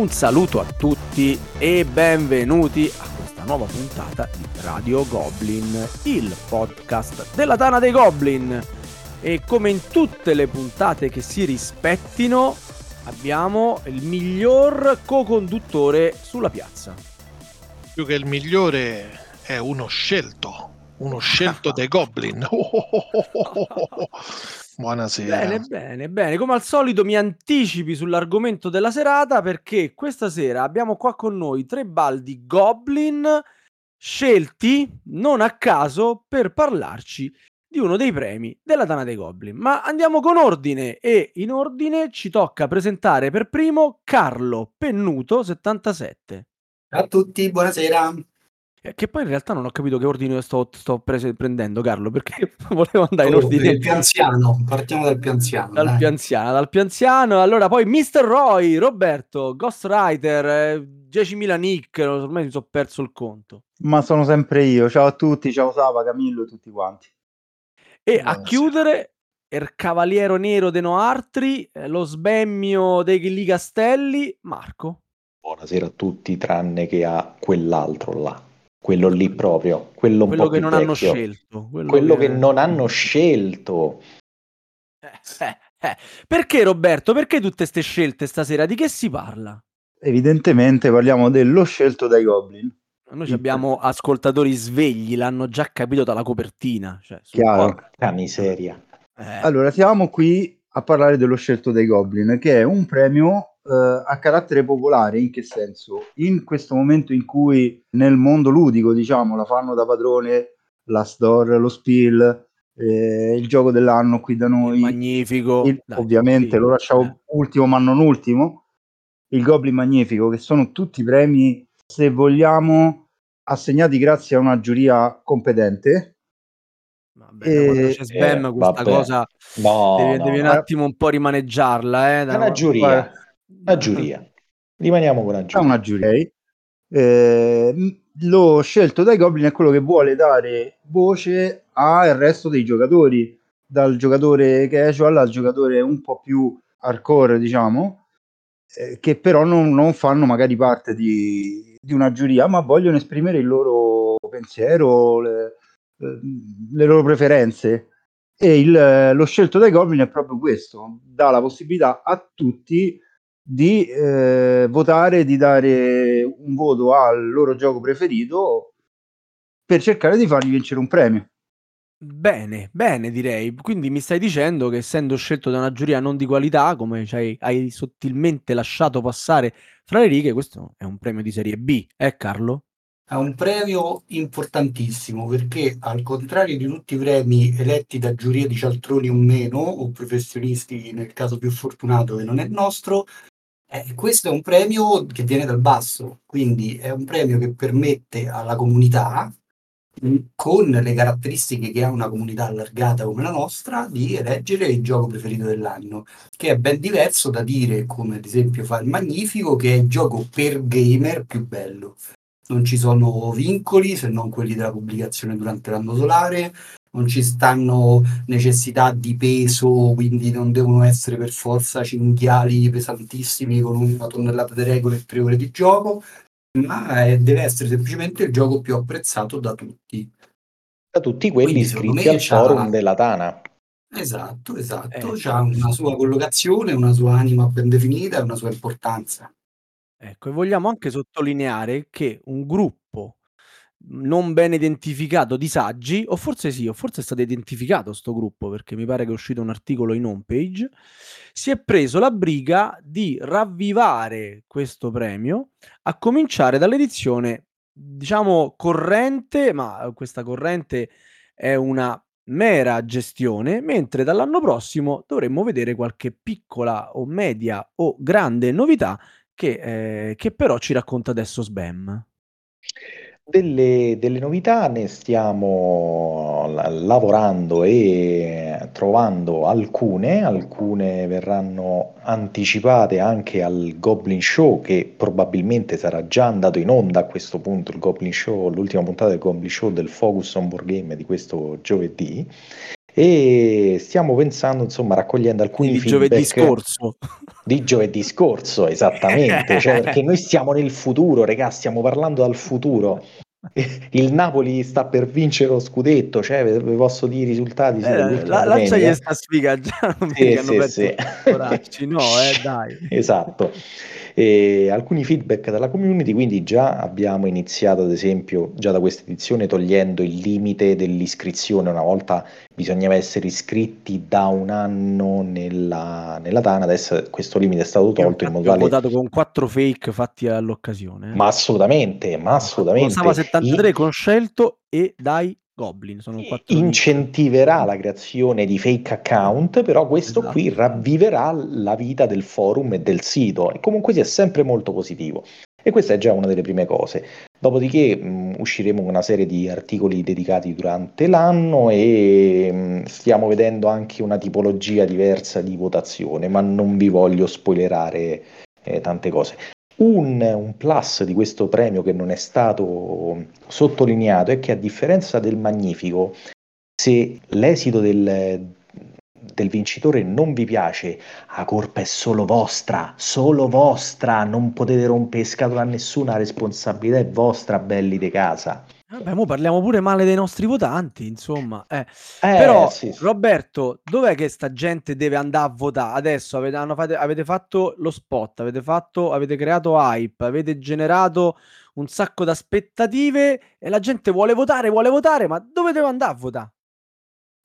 Un saluto a tutti e benvenuti a questa nuova puntata di Radio Goblin, il podcast della Tana dei Goblin. E come in tutte le puntate che si rispettino, abbiamo il miglior co-conduttore sulla piazza. Più che il migliore è uno scelto, uno scelto dei Goblin. Buonasera. Bene, bene, bene. Come al solito mi anticipi sull'argomento della serata perché questa sera abbiamo qua con noi tre baldi Goblin scelti non a caso per parlarci di uno dei premi della Dana dei Goblin. Ma andiamo con ordine e in ordine ci tocca presentare per primo Carlo Pennuto 77. Ciao a tutti, buonasera. Eh, che poi in realtà non ho capito che ordine sto, sto prese- prendendo, Carlo, perché volevo andare in Oh, ordine. il più anziano, partiamo dal più anziano. Dal dai. più anziano, dal più anziano. Allora, poi Mr. Roy, Roberto, Ghostwriter, eh, 10.000 nick, ormai mi sono perso il conto. Ma sono sempre io. Ciao a tutti, ciao Sava, Camillo e tutti quanti. E a Buonasera. chiudere, il cavaliero nero de Noartri, eh, lo sbemmio dei Ghilli Castelli, Marco. Buonasera a tutti, tranne che a quell'altro là, quello lì proprio, quello un Quello po' che più non hanno vecchio. scelto. Quello, Quello che non hanno scelto. Eh, eh, eh. Perché Roberto? Perché tutte queste scelte stasera? Di che si parla? Evidentemente parliamo dello scelto dai Goblin. Noi abbiamo ascoltatori svegli, l'hanno già capito dalla copertina. Cioè. Porca miseria. eh. Allora, siamo qui a parlare dello scelto dai Goblin, che è un premio eh, a carattere popolare. In che senso? In questo momento in cui nel mondo ludico, diciamo, la fanno da padrone la Store, lo Spiel, eh, il gioco dell'anno qui da noi. Il magnifico. il- Dai, ovviamente sì, lo lasciamo eh. ultimo ma non ultimo il Goblin Magnifico che sono tutti premi se vogliamo assegnati grazie a una giuria competente Vabbè, da quando c'è Sbam, eh, questa vabbè. cosa No, devi, no, devi un no. attimo un po' rimaneggiarla. Eh, da- È una giuria, Una giuria. Rimaniamo con è giuria. una giuria eh, lo scelto dai Goblin è quello che vuole dare voce al resto dei giocatori dal giocatore casual al giocatore un po' più hardcore diciamo eh, che però non, non fanno magari parte di, di una giuria, ma vogliono esprimere il loro pensiero, le, eh, le loro preferenze. E il, lo scelto dai Goblin è proprio questo: dà la possibilità a tutti di eh, votare, di dare un voto al loro gioco preferito per cercare di fargli vincere un premio. Bene, bene direi. Quindi mi stai dicendo che essendo scelto da una giuria non di qualità, come ci hai, hai sottilmente lasciato passare fra le righe, questo è un premio di serie B, eh Carlo? È un premio importantissimo perché al contrario di tutti i premi eletti da giurie di cialtroni o meno, o professionisti nel caso più fortunato che non è il nostro, eh, questo è un premio che viene dal basso, quindi è un premio che permette alla comunità, mh, con le caratteristiche che ha una comunità allargata come la nostra, di eleggere il gioco preferito dell'anno, che è ben diverso da dire, come ad esempio fa il Magnifico, che è il gioco per gamer più bello. Non ci sono vincoli se non quelli della pubblicazione durante l'anno solare, non ci stanno necessità di peso, quindi non devono essere per forza cinghiali pesantissimi con una tonnellata di regole e tre ore di gioco, ma eh, deve essere semplicemente il gioco più apprezzato da tutti. Da tutti quelli Quindi, iscritti al c'ha- forum della Tana. Esatto, esatto, Eh. ha una sua collocazione, una sua anima ben definita e una sua importanza. Ecco, e vogliamo anche sottolineare che un gruppo non ben identificato di saggi, o forse sì, o forse è stato identificato sto gruppo, perché mi pare che è uscito un articolo in homepage, si è preso la briga di ravvivare questo premio, a cominciare dall'edizione, diciamo, corrente, ma questa corrente è una mera gestione, mentre dall'anno prossimo dovremmo vedere qualche piccola o media o grande novità che, eh, che però ci racconta adesso Sbam. Delle, delle novità ne stiamo la- lavorando e trovando alcune, alcune verranno anticipate anche al Goblin Show che probabilmente sarà già andato in onda a questo punto, il Goblin Show, l'ultima puntata del Goblin Show del Focus on Board Game di questo giovedì e stiamo pensando, insomma, raccogliendo alcuni Di giovedì scorso. di giovedì scorso, esattamente, cioè perché noi stiamo nel futuro, regà, stiamo parlando dal futuro. Il Napoli sta per vincere lo scudetto, cioè vi posso dire i risultati Eh, la, lanciagli domenica. sta sfiga già, non Sì, sì, sì. Poracci, no, eh, dai. Esatto. E alcuni feedback dalla community, quindi già abbiamo iniziato, ad esempio, già da questa edizione togliendo il limite dell'iscrizione. Una volta bisognava essere iscritti da un anno nella, nella Tana, adesso questo limite è stato tolto in modo ho tale... votato con quattro fake fatti all'occasione. eh. Ma assolutamente, ma assolutamente. Costava 73 I- con Scelto e dai Goblin, sono quattro incentiverà la creazione di fake account, però questo Esatto. qui ravviverà la vita del forum e del sito e comunque sia sempre molto positivo. E questa è già una delle prime cose. Dopodiché mh, usciremo con una serie di articoli dedicati durante l'anno e mh, stiamo vedendo anche una tipologia diversa di votazione, ma non vi voglio spoilerare eh, tante cose. Un, un plus di questo premio che non è stato sottolineato è che a differenza del Magnifico, se l'esito del, del vincitore non vi piace, la colpa è solo vostra, solo vostra, non potete rompere scatola a nessuna, la responsabilità è vostra, belli di casa. Vabbè, mo parliamo pure male dei nostri votanti, insomma. eh. Eh, Però, sì, sì. Roberto, dov'è che sta gente deve andare a votare? Adesso avete, hanno fate- avete fatto lo spot, avete, fatto, avete creato hype, avete generato un sacco di aspettative e la gente vuole votare, vuole votare, ma dove deve andare a votare?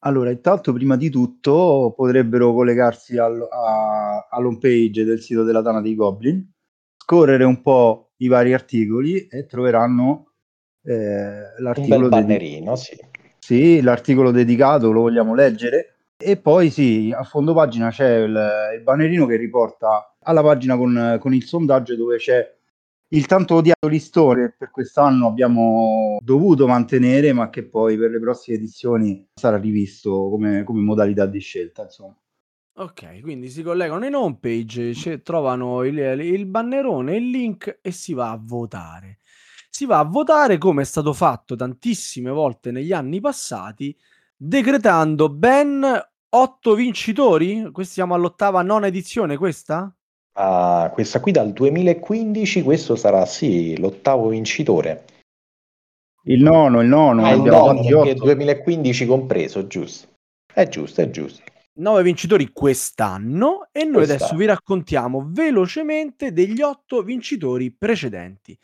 Allora, intanto, prima di tutto, potrebbero collegarsi al, a- all'home page del sito della Tana dei Goblin, scorrere un po' i vari articoli e troveranno eh, Un l'articolo bel dedi- bannerino, sì. Sì, l'articolo dedicato lo vogliamo leggere. E poi sì, a fondo pagina c'è il, il bannerino che riporta alla pagina con, con il sondaggio dove c'è il tanto odiato listone che per quest'anno abbiamo dovuto mantenere, ma che poi per le prossime edizioni sarà rivisto come, come modalità di scelta. Insomma. Ok, quindi si collegano in home page, trovano il, il bannerone, il link e si va a votare. Si va a votare come è stato fatto tantissime volte negli anni passati, decretando ben otto vincitori. Questi siamo all'ottava nona edizione, questa? Ah, questa qui dal 2015, questo sarà sì l'ottavo vincitore. Il nono, il nono, Ah, il nono, fatti perché otto. 2015 compreso, giusto. È giusto, è giusto. Nove vincitori quest'anno e noi adesso Quest'anno. vi raccontiamo velocemente degli otto vincitori precedenti.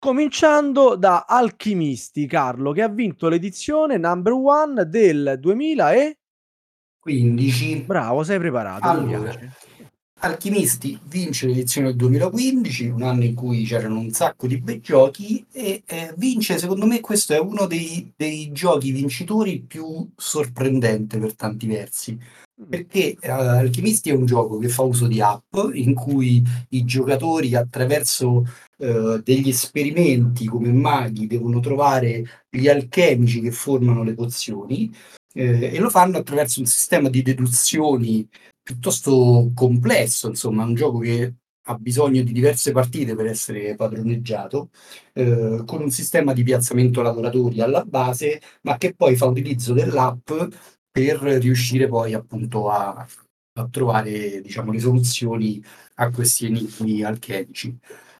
Cominciando da Alchimisti, Carlo, che ha vinto l'edizione number one del 2000 e... 15. Bravo, sei preparato, Allora. Alchimisti vince l'edizione del 2015, un anno in cui c'erano un sacco di bei giochi e eh, vince, secondo me questo è uno dei, dei giochi vincitori più sorprendente per tanti versi. Perché eh, Alchimisti è un gioco che fa uso di app in cui i giocatori attraverso eh, degli esperimenti come maghi devono trovare gli alchemici che formano le pozioni eh, e lo fanno attraverso un sistema di deduzioni piuttosto complesso, insomma, un gioco che ha bisogno di diverse partite per essere padroneggiato, eh, con un sistema di piazzamento lavoratori alla base, ma che poi fa utilizzo dell'app per riuscire poi appunto a, a trovare, diciamo, le soluzioni a questi enigmi alchemici.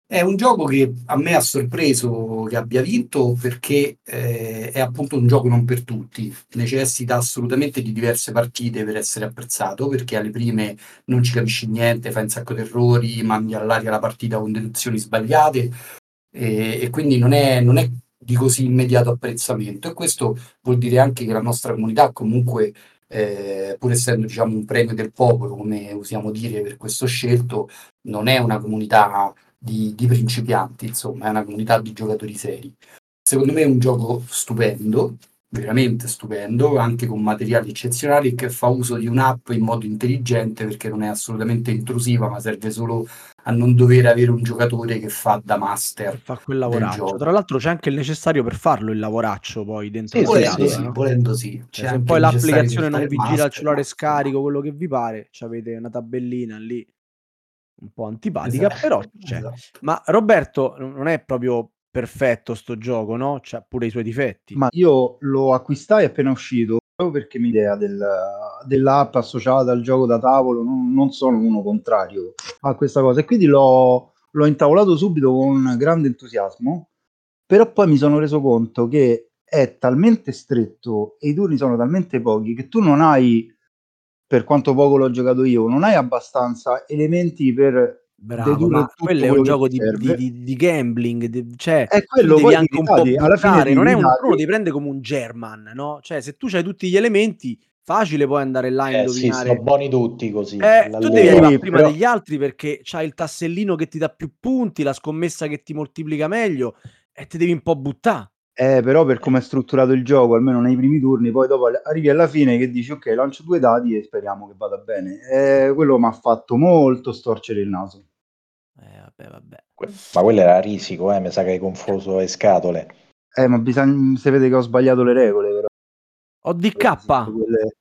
È un gioco che a me ha sorpreso che abbia vinto perché eh, è appunto un gioco non per tutti, necessita assolutamente di diverse partite per essere apprezzato, perché alle prime non ci capisci niente, fai un sacco di errori, mandi all'aria la partita con deduzioni sbagliate e, e quindi non è, non è di così immediato apprezzamento. E questo vuol dire anche che la nostra comunità comunque eh, pur essendo diciamo un premio del popolo come usiamo dire per questo scelto non è una comunità di, di principianti insomma è una comunità di giocatori seri. Secondo me è un gioco stupendo veramente stupendo anche con materiali eccezionali che fa uso di un'app in modo intelligente perché non è assolutamente intrusiva ma serve solo a non dover avere un giocatore che fa da master Fa quel lavoraccio. Tra l'altro c'è anche il necessario per farlo, il lavoraccio poi dentro Sì, la volendo, scatola, sì, no? volendo sì. Anche sempre poi l'applicazione non vi gira il cellulare scarico, quello che vi pare, avete una tabellina lì un po' antipatica, Esatto, però c'è. esatto. Ma Roberto non è proprio perfetto sto gioco, no? C'ha pure i suoi difetti. Ma io lo acquistai appena uscito proprio perché mi idea del, dell'app associata al gioco da tavolo, non, non sono uno contrario a questa cosa e quindi l'ho, l'ho intavolato subito con grande entusiasmo, però poi mi sono reso conto che è talmente stretto e i turni sono talmente pochi che tu non hai, per quanto poco l'ho giocato io, non hai abbastanza elementi per Bravo, ma quello è un gioco ti di, di- di- di gambling, di- cioè È quello, devi anche ti un po' ritagli, alla fine buttare, ti non è un, lo devi prendere come un German, no? Cioè se tu hai tutti gli elementi, facile poi andare là a Eh sì, indovinare. sono buoni tutti così. Eh, tu devi arrivare Sì, prima però- degli altri perché c'hai il tassellino che ti dà più punti, la scommessa che ti moltiplica meglio e ti devi un po' buttare. Eh, però per come è strutturato il gioco, almeno nei primi turni, poi dopo arrivi alla fine che dici ok, lancio due dadi e speriamo che vada bene. Eh, quello mi ha fatto molto storcere il naso. Eh, vabbè, vabbè. Que- Ma quello era risico, eh, mi sa che hai confuso le scatole. Eh, ma bisogna, si vede che ho sbagliato le regole, però. Ho DK, Quelle-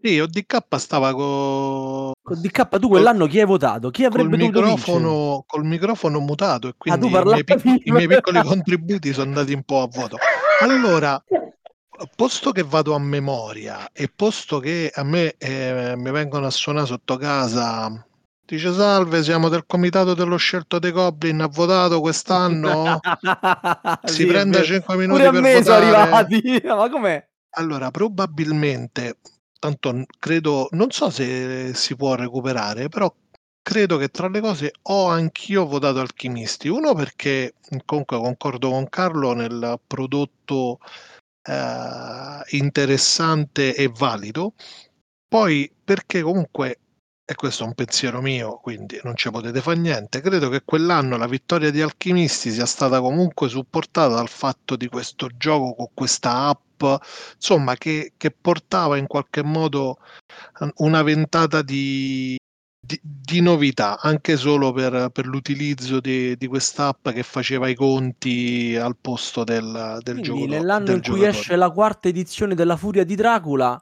Sì, ODK stava co... con DK tu quell'anno chi hai votato? Chi col avrebbe dovuto vincere? microfono, col microfono mutato e quindi tu i, miei piccoli, i miei piccoli contributi sono andati un po' a vuoto. Allora, posto che vado a memoria e posto che a me eh, mi vengono a suonare sotto casa, dice salve, siamo del comitato dello scelto dei Goblin, ha votato quest'anno? Si Sì, vero. 5 minuti Pure per me votare. arrivati. Ma com'è? Allora, probabilmente, tanto credo, non so se si può recuperare, però credo che tra le cose ho anch'io votato Alchimisti. Uno perché comunque concordo con Carlo nel prodotto eh, interessante e valido. Poi perché comunque, e questo è un pensiero mio, quindi non ci potete fare niente, credo che quell'anno la vittoria di Alchimisti sia stata comunque supportata dal fatto di questo gioco con questa app, insomma, che, che portava in qualche modo eh, una ventata di, di, di novità, anche solo per, per l'utilizzo di, di quest'app che faceva i conti al posto del, del gioco. nell'anno del in cui giocatore. esce la quarta edizione della Furia di Dracula,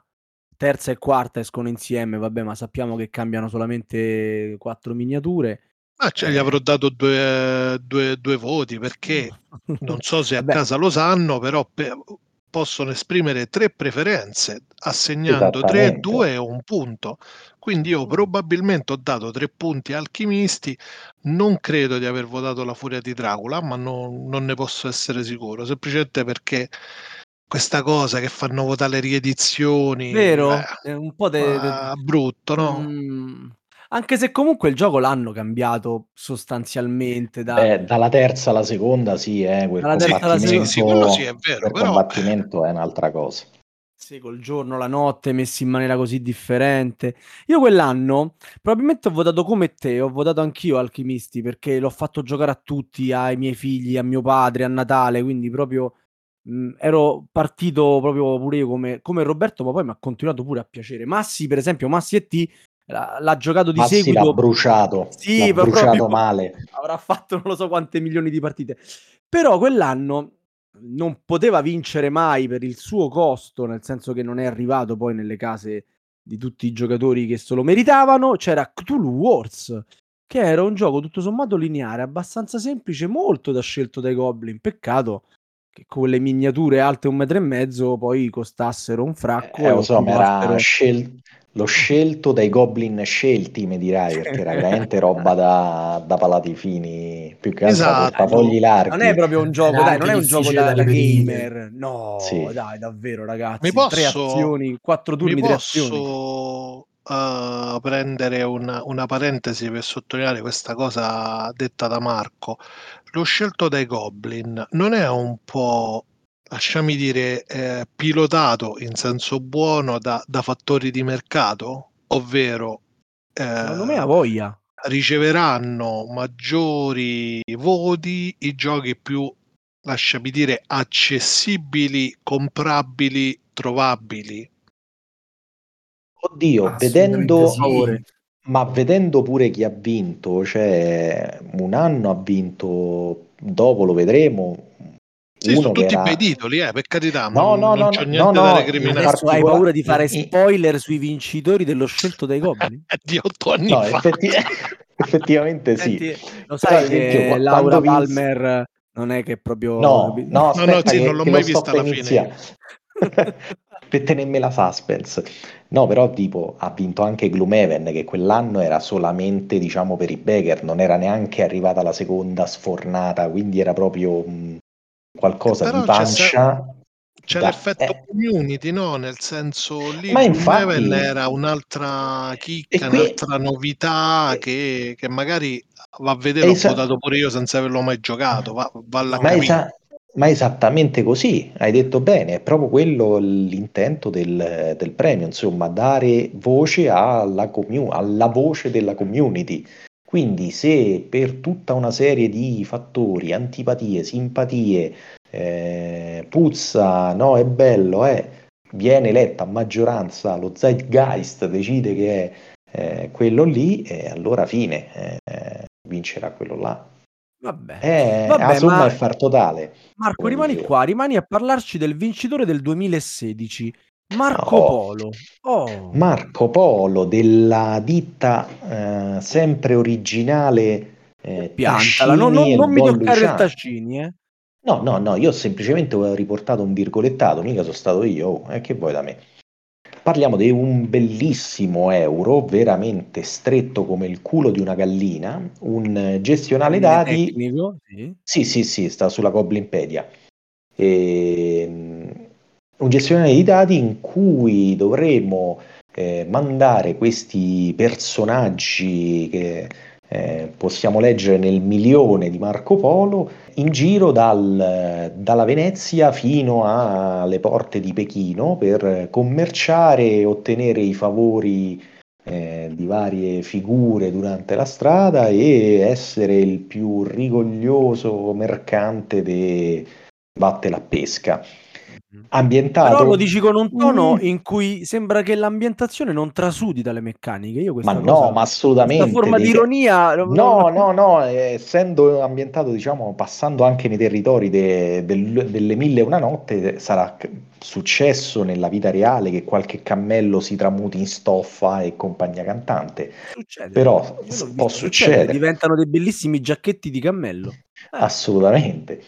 terza e quarta escono insieme, vabbè, ma sappiamo che cambiano solamente quattro miniature. Ah, cioè, gli Eh. avrò dato due, due- due voti perché non so se a casa lo sanno, però pe- possono esprimere tre preferenze assegnando 3, Esattamente. 2 e un punto. Quindi io probabilmente ho dato tre punti a Alchimisti. Non credo di aver votato la Furia di Dracula, ma non, non ne posso essere sicuro. Semplicemente perché questa cosa che fanno votare le riedizioni Vero? eh, È un po' de- de- brutto, no? Mm. Anche se comunque il gioco l'hanno cambiato sostanzialmente da... Beh, dalla terza alla seconda, sì, eh, quel Dalla terza alla seconda. Sì, quello sì, è vero, però, combattimento è un'altra cosa. Sì, col giorno, la notte, messi in maniera così differente. Io quell'anno probabilmente ho votato come te, ho votato anch'io Alchimisti perché l'ho fatto giocare a tutti, ai miei figli, a mio padre, a Natale, quindi proprio mh, ero partito proprio pure io come, come Roberto, ma poi mi ha continuato pure a piacere. Massi, per esempio, Massi e T l'ha, l'ha giocato di Massi seguito. l'ha bruciato, Sì, l'ha bruciato male. avrà fatto non lo so quante milioni di partite. Però quell'anno non poteva vincere mai per il suo costo, nel senso che non è arrivato poi nelle case di tutti i giocatori che se lo meritavano. C'era Cthulhu Wars, che era un gioco tutto sommato lineare, abbastanza semplice, molto da scelto dai Goblin. Peccato che con le miniature alte un metro e mezzo poi costassero un fracco. Eh, lo so, ma era scel- lo scelto dai goblin scelti, mi dirai, perché era veramente roba da, da palati fini, più che altro Esatto. portafogli larghi. Non è proprio un gioco, dai, non è un gioco da, da gamer. No, Sì. dai, davvero, ragazzi. Mi posso- Tre azioni, quattro turni, Mi tre azioni. Eh, prendere una, una parentesi per sottolineare questa cosa detta da Marco. Lo scelto dai Goblin non è un po', lasciami dire, eh, pilotato in senso buono da, da fattori di mercato? Ovvero, eh, Secondo me ha voglia. riceveranno maggiori voti i giochi più, lasciami dire, accessibili, comprabili, trovabili. Oddio, vedendo, sì. ma vedendo pure chi ha vinto, cioè un anno ha vinto, dopo lo vedremo. Sì, uno sono che tutti era- bei titoli, eh, per carità, No, no, non no, c'ho no, niente no, da recriminare. Adesso hai paura di fare spoiler sui vincitori dello scelto dai Goblin? Di otto anni No, fa. effetti- effettivamente sì. Senti, lo sai esempio, che qua- Laura quando vinse- Palmer non è che proprio... No, no, No, aspetta no, sì, non l'ho mai vista alla fine. Per tenermi la suspense. No, però tipo ha vinto anche Gloomhaven che quell'anno era solamente diciamo per i Becker, non era neanche arrivata la seconda sfornata, quindi era proprio mh, qualcosa Però di c'è pancia. C'è da- l'effetto eh, community, no? Nel senso lì Ma infatti- era un'altra chicca, qui- un'altra novità Eh. che, che magari va a vedere, Esa- votato pure io senza averlo mai giocato, va, valla a Ma, capire. esa- ma esattamente così, hai detto bene, è proprio quello l'intento del, del premio, insomma, dare voce alla, commu- alla voce della community. Quindi se per tutta una serie di fattori, antipatie, simpatie, eh, puzza, no, è bello, eh, viene eletta a maggioranza, lo zeitgeist decide che è eh, quello lì, e allora fine, eh, vincerà quello là. Vabbè. Eh, Vabbè, la somma ma- è far totale. Marco, rimani dicevo. qua, rimani a parlarci del vincitore del 2016, Marco Oh. Polo. Oh. Marco Polo della ditta eh, sempre originale eh, Piantala, non, non- non mi toccare il Luciano. Tascini, eh. No, no, no, io semplicemente ho riportato un virgolettato, mica sono stato io, oh, e che vuoi da me? Parliamo di un bellissimo euro, veramente stretto come il culo di una gallina, un gestionale dati tecnico, sì. Sì, sì, sì, sta sulla Goblinpedia. Ehm, un gestionale di dati in cui dovremo eh, mandare questi personaggi che eh, possiamo leggere nel milione di Marco Polo in giro dal- dalla Venezia fino alle porte di Pechino per commerciare e ottenere i favori eh, di varie figure durante la strada e essere il più rigoglioso mercante che batte la pesca. Ambientato. Però lo dici con un tono Mm. in cui sembra che l'ambientazione non trasudi dalle meccaniche. Io Ma cosa, no, ma assolutamente. questa forma di ironia. No, no, no, eh, essendo ambientato, diciamo, passando anche nei territori de- del- delle mille e una notte, sarà successo nella vita reale che qualche cammello si tramuti in stoffa e compagnia cantante. Succede. Però può succedere, succedere. Diventano dei bellissimi giacchetti di cammello. Eh, Assolutamente.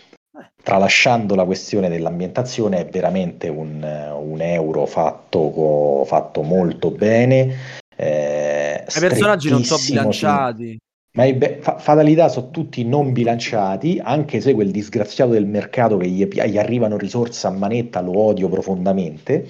Tralasciando la questione dell'ambientazione, è veramente un, un euro fatto, fatto molto bene. eh, I personaggi non sono bilanciati. Ma i be- fa- fatalità sono tutti non bilanciati, anche se quel disgraziato del mercato che gli, gli arrivano risorse a manetta lo odio profondamente.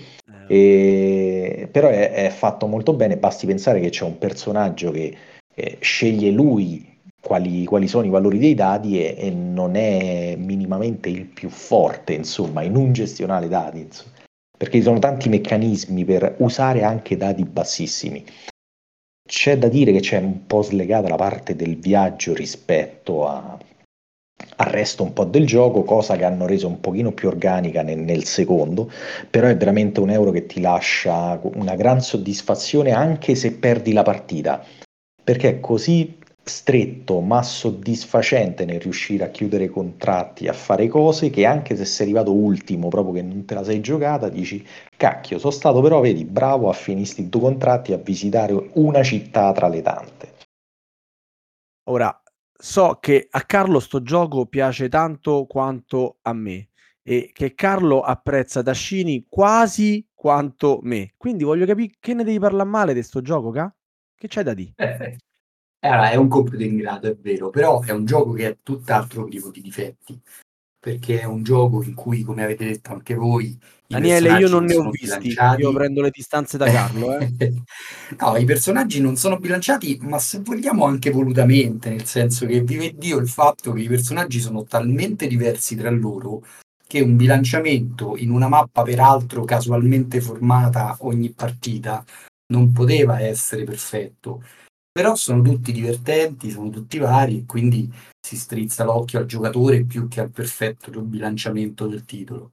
Eh, E- però è, è fatto molto bene, basti pensare che c'è un personaggio che eh, sceglie lui quali, quali sono i valori dei dati e, e non è minimamente il più forte, insomma, in un gestionale dati, insomma. perché ci sono tanti meccanismi per usare anche dati bassissimi. C'è da dire che c'è un po' slegata la parte del viaggio rispetto a- al resto un po' del gioco, cosa che hanno reso un pochino più organica nel, nel secondo, però è veramente un euro che ti lascia una gran soddisfazione anche se perdi la partita, perché è così stretto ma soddisfacente nel riuscire a chiudere contratti, a fare cose che anche se sei arrivato ultimo, proprio che non te la sei giocata, dici cacchio, sono stato però, vedi, bravo a finire i tuoi contratti a visitare una città tra le tante. Ora, so che a Carlo sto gioco piace tanto quanto a me e che Carlo apprezza Tascini quasi quanto me. Quindi voglio capire che ne devi parlare male di sto gioco, ca? Che c'hai da dire? Perfetto. Allora, è un compito in grado, è vero, però è un gioco che ha tutt'altro tipo di difetti, perché è un gioco in cui, come avete detto anche voi, Daniele, io non ne ho visti, io prendo le distanze da Carlo, eh. No, i personaggi non sono bilanciati, ma se vogliamo anche volutamente, nel senso che vive Dio il fatto che i personaggi sono talmente diversi tra loro che un bilanciamento in una mappa peraltro casualmente formata ogni partita non poteva essere perfetto. Però sono tutti divertenti, sono tutti vari e quindi si strizza l'occhio al giocatore più che al perfetto bilanciamento del titolo.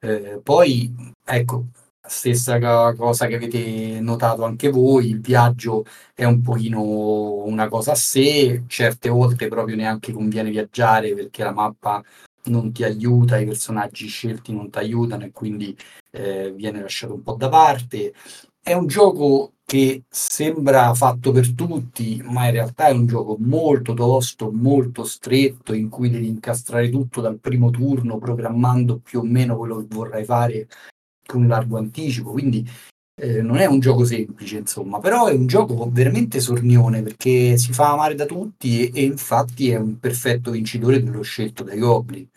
Eh, poi, ecco, stessa cosa che avete notato anche voi, il viaggio è un pochino una cosa a sé, certe volte proprio neanche conviene viaggiare perché la mappa non ti aiuta, i personaggi scelti non ti aiutano e quindi eh, viene lasciato un po' da parte. È un gioco che sembra fatto per tutti, ma in realtà è un gioco molto tosto, molto stretto, in cui devi incastrare tutto dal primo turno, programmando più o meno quello che vorrai fare con largo anticipo, quindi eh, non è un gioco semplice, insomma, però è un gioco veramente sornione perché si fa amare da tutti e, e infatti è un perfetto vincitore dello scelto dai Goblin.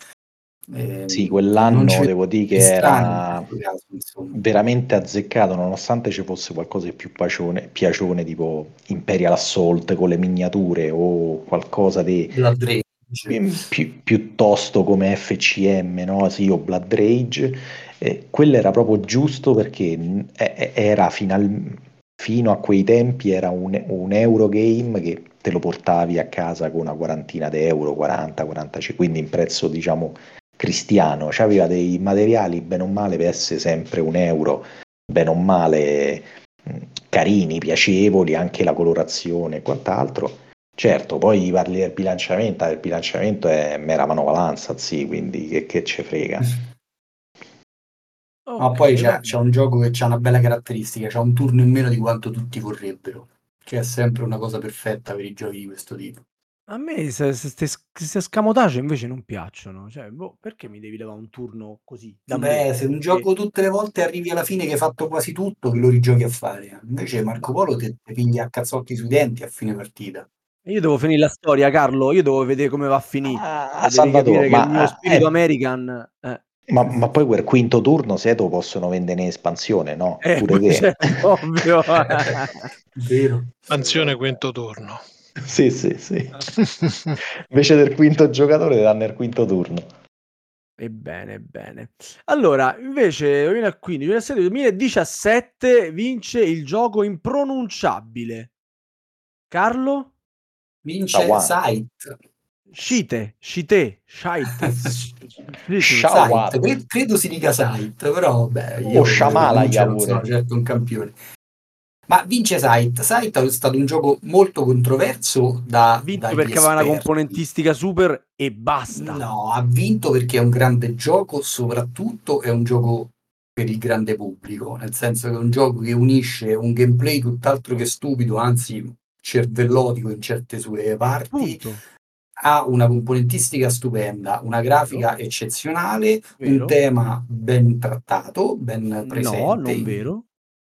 Eh, sì, quell'anno devo dire che era caso, veramente azzeccato, nonostante ci fosse qualcosa di più pacione, piacione, tipo Imperial Assault con le miniature o qualcosa di pi- piuttosto come FCM, no? Sì, o Blood Rage. Eh, quello era proprio giusto perché era final- fino a quei tempi era un, un Eurogame che te lo portavi a casa con una quarantina di euro, 40, 45, quindi in prezzo diciamo cristiano, aveva dei materiali bene o male per essere sempre un euro, bene o male carini, piacevoli, anche la colorazione e quant'altro. Certo, poi parli del bilanciamento, il bilanciamento è mera manovalanza, sì, quindi che, che ce frega. Okay, Ma poi c'è, c'è, un gioco che ha una bella caratteristica, c'è un turno in meno di quanto tutti vorrebbero, che è sempre una cosa perfetta per i giochi di questo tipo. A me queste scamotage invece non piacciono, cioè, boh, perché mi devi levare un turno così da Beh, se un gioco tutte le volte arrivi alla fine che hai fatto quasi tutto, che lo rigiochi a fare. Invece Marco Polo ti piglia a cazzotti sui denti a fine partita. Io devo finire la storia, Carlo, io devo vedere come va a finire. Ah, Salvatore, ma il mio spirito eh, American... Eh. Ma, ma, poi quel quinto turno, se lo possono vendere in espansione, no? Eh, Pure te. Certo, ovvio. Vero. Espansione quinto turno. Sì, sì, sì. Invece del quinto giocatore danno il quinto turno. Ebbene, bene. Allora, invece 2015, 2016, 2017 vince il gioco impronunciabile. Carlo? Vince Sight. Scite, scite, shite. Sight. Credo si dica Sight, però vabbè. Io o Shamala, non sono certo un campione. Ma vince Sight. Sight è stato un gioco molto controverso da. Ha vinto perché aveva una componentistica super e basta. No, ha vinto perché è un grande gioco, soprattutto è un gioco per il grande pubblico, nel senso che è un gioco che unisce un gameplay tutt'altro che stupido, anzi cervellotico in certe sue parti. Punto. Ha una componentistica stupenda, una grafica vero. eccezionale, vero. un tema ben trattato, ben presente. No, non vero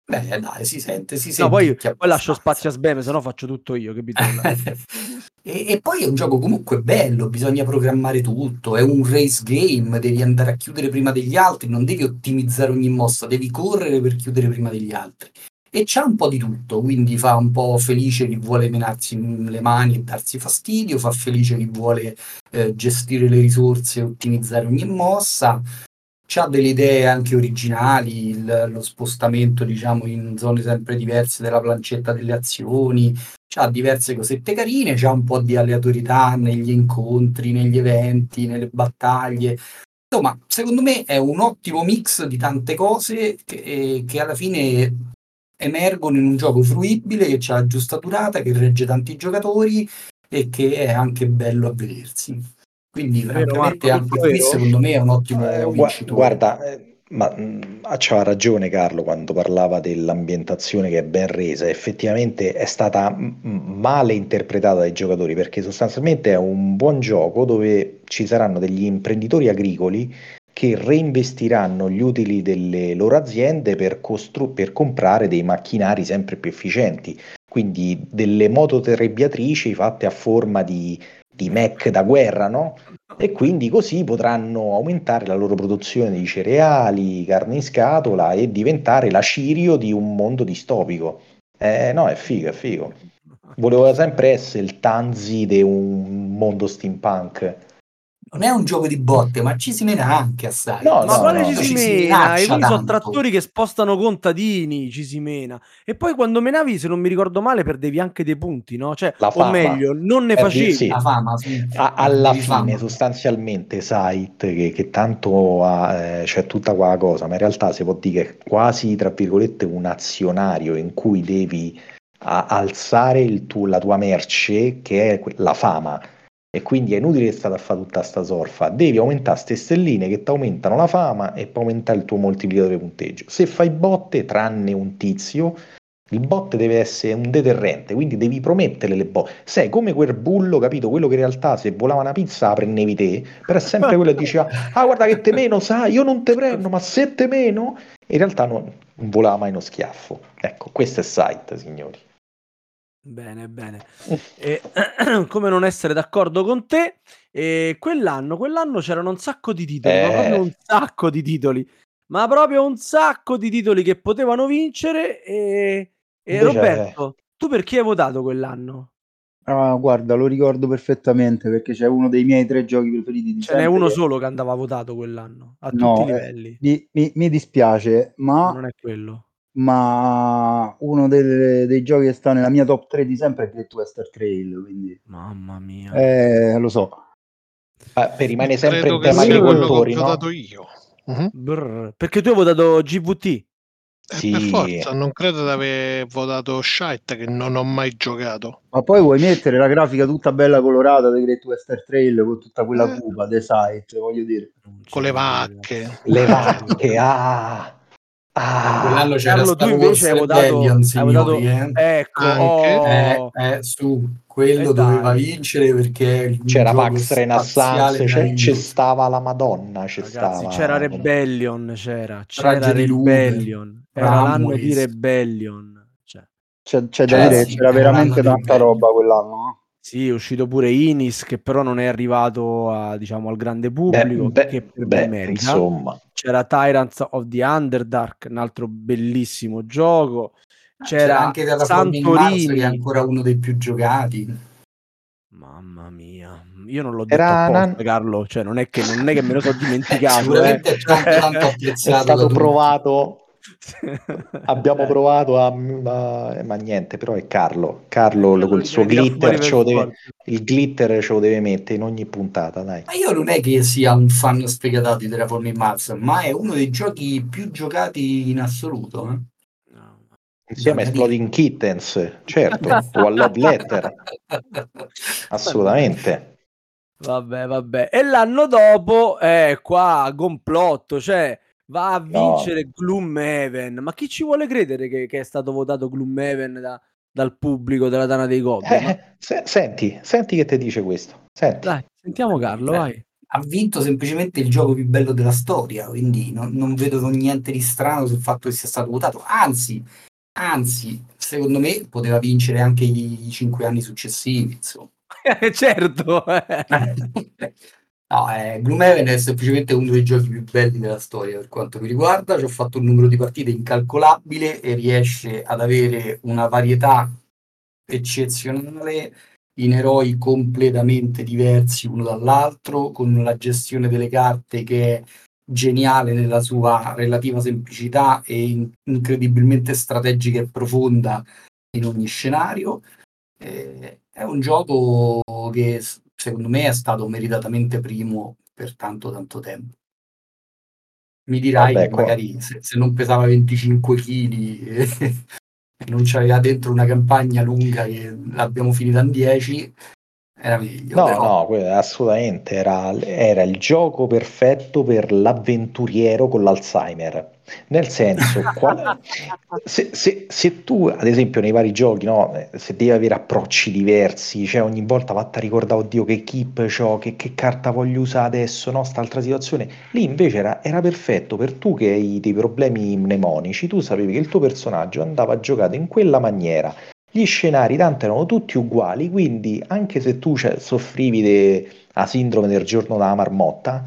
Beh, dai, si sente, si sente. No, poi, poi lascio spazio a sbeme, se no faccio tutto io, capito? e, e, poi è un gioco comunque bello, bisogna programmare tutto, è un race game, devi andare a chiudere prima degli altri, non devi ottimizzare ogni mossa, devi correre per chiudere prima degli altri. E c'ha un po' di tutto, quindi fa un po' felice chi vuole menarsi le mani e darsi fastidio, fa felice chi vuole eh, gestire le risorse e ottimizzare ogni mossa, ha delle idee anche originali, il, lo spostamento diciamo in zone sempre diverse della plancetta delle azioni, ha diverse cosette carine, c'ha un po' di aleatorietà negli incontri, negli eventi, nelle battaglie. Insomma, secondo me è un ottimo mix di tante cose che, che alla fine emergono in un gioco fruibile, che ha la giusta durata, che regge tanti giocatori e che è anche bello a vedersi. Quindi francamente anche qui secondo me è un ottimo eh, vincitore. Guarda, eh, ma mm, c'ha ragione Carlo quando parlava dell'ambientazione che è ben resa, effettivamente è stata m- male interpretata dai giocatori perché sostanzialmente è un buon gioco dove ci saranno degli imprenditori agricoli che reinvestiranno gli utili delle loro aziende per, costru- per comprare dei macchinari sempre più efficienti, quindi delle mototrebbiatrici fatte a forma di di Mac da guerra, no? E quindi così potranno aumentare la loro produzione di cereali, carne in scatola e diventare la Cirio di un mondo distopico. Eh, no, è figo, è figo. Volevo sempre essere il Tanzi di un mondo steampunk non è un gioco di botte, ma ci si mena anche assai. No, ma no, quale no, ci, si mena? I sono trattori che spostano contadini, ci si mena. E poi quando menavi, se non mi ricordo male, perdevi anche dei punti, no? Cioè, o meglio, non ne eh, facevi. Sì. La fama, sì. A- alla fine, fama. sostanzialmente, Site, che, che tanto ha, eh, c'è tutta quella cosa, ma in realtà si può dire che è quasi, tra virgolette, un azionario in cui devi a- alzare tuo, la tua merce, che è la fama e quindi è inutile che state a fare tutta sta sorfa, devi aumentare queste stelline che ti aumentano la fama e poi aumentare il tuo moltiplicatore punteggio. Se fai botte, tranne un tizio Il bot deve essere un deterrente, quindi devi promettere le bot. Sei come quel bullo, capito? Quello che in realtà se volava una pizza la prendevi te, però è sempre quello che diceva, ah guarda che te meno, sai, io non te prendo, ma se te meno... In realtà non, volava mai uno schiaffo. Ecco, questo è Sight, signori. Bene, bene. E, come non essere d'accordo con te? E quell'anno, quell'anno c'erano un sacco di titoli, ma proprio Eh, un sacco di titoli, ma proprio un sacco di titoli che potevano vincere. E, e. Roberto, tu per chi hai votato quell'anno? Ah, guarda, lo ricordo perfettamente perché c'è uno dei miei tre giochi preferiti di Ce n'è uno che- solo che andava votato quell'anno, a tutti i No, eh, livelli. mi, mi- mi dispiace, Ma ma, non è quello. Ma uno delle- dei giochi che sta nella mia top 3 di sempre è Great Western Trail, quindi Mamma mia. eh, lo so. Ah, per rimane sempre Credo in che tema ho agricoltori, no? votato io. Brr, perché tu hai votato GVT? Eh, per Sì. forza, non credo di aver votato Shite che non ho mai giocato. Ma poi vuoi mettere la grafica tutta bella colorata di Great Western Trail con tutta quella Eh. cupa, The Sight, voglio dire. Con le vacche. Le vacche, ah! Ah! quell'anno c'era Carlo, tu Star invece hai votato signori, eh. ecco, Anche. Eh, oh, eh, su, quello E doveva dai. vincere perché C'era spaziale Renaissance, c'è, c'è stava la Madonna, c'è ragazzi, stava... c'era Rebellion, c'era, c'era Lube, Rebellion, era l'anno di. Rebellion, cioè, C'è, c'è da Cioè, dire sì, c'era era veramente tanta roba quell'anno. eh. Sì, è uscito pure Inis che però non è arrivato a, diciamo, al grande pubblico, Beh, che beh, per beh, me merita. insomma, C'era Tyrants of the Underdark, un altro bellissimo gioco. C'era C'era anche Terraforming Mars che è Santorini. ancora uno dei più giocati. Mamma mia, io non l'ho detto Era apposta, nan- Carlo. Cioè, non è che, non è che me lo sono dimenticato. Sicuramente eh. è tanto tanto è apprezzato da stato provato, abbiamo Eh, provato a... Ma, ma niente, però è Carlo, Carlo col li suo glitter ce lo deve, il glitter ce lo deve mettere in ogni puntata, dai. Ma io non è che sia un fan sfegatato di Terraforming Mars, ma è uno dei giochi più giocati in assoluto. eh. Insieme a Exploding Kittens, certo, o a Love Letter, assolutamente. Vabbè, vabbè. E l'anno dopo, eh, qua, complotto, cioè va a No. vincere Gloomhaven. Ma chi ci vuole credere che, che è stato votato Gloomhaven da- dal pubblico della Dana dei Goblin? Ma- Eh, se- senti, senti che ti dice questo. Senti. Dai, sentiamo Carlo, Beh, vai. ha vinto semplicemente il gioco più bello della storia, quindi non, non vedo niente di strano sul fatto che sia stato votato. Anzi, anzi, secondo me poteva vincere anche i, i cinque anni successivi. Insomma. certo. No, eh, Gloomhaven è semplicemente uno dei giochi più belli della storia per quanto mi riguarda. Ci ho fatto un numero di partite incalcolabile e riesce ad avere una varietà eccezionale in eroi completamente diversi uno dall'altro, con la gestione delle carte che è geniale nella sua relativa semplicità e in- incredibilmente strategica e profonda in ogni scenario. Eh, è un gioco che secondo me è stato meritatamente primo per tanto tanto tempo. Mi dirai Vabbè, che magari se, se non pesava 25 kg e non c'aveva dentro una campagna lunga che l'abbiamo finita in 10, era meglio. No, però- no, assolutamente era, era il gioco perfetto per l'avventuriero con l'Alzheimer. Nel senso, qual- se, se- se tu, ad esempio, nei vari giochi, no, se devi avere approcci diversi, cioè ogni volta vatti a ricordare, oddio, che keep c'ho, che, che carta voglio usare adesso, no, sta altra situazione. Lì invece era, era perfetto per tu che hai dei problemi mnemonici, tu sapevi che il tuo personaggio andava giocato in quella maniera. Gli scenari tanto erano tutti uguali, quindi anche se tu cioè, soffrivi della sindrome del giorno della marmotta,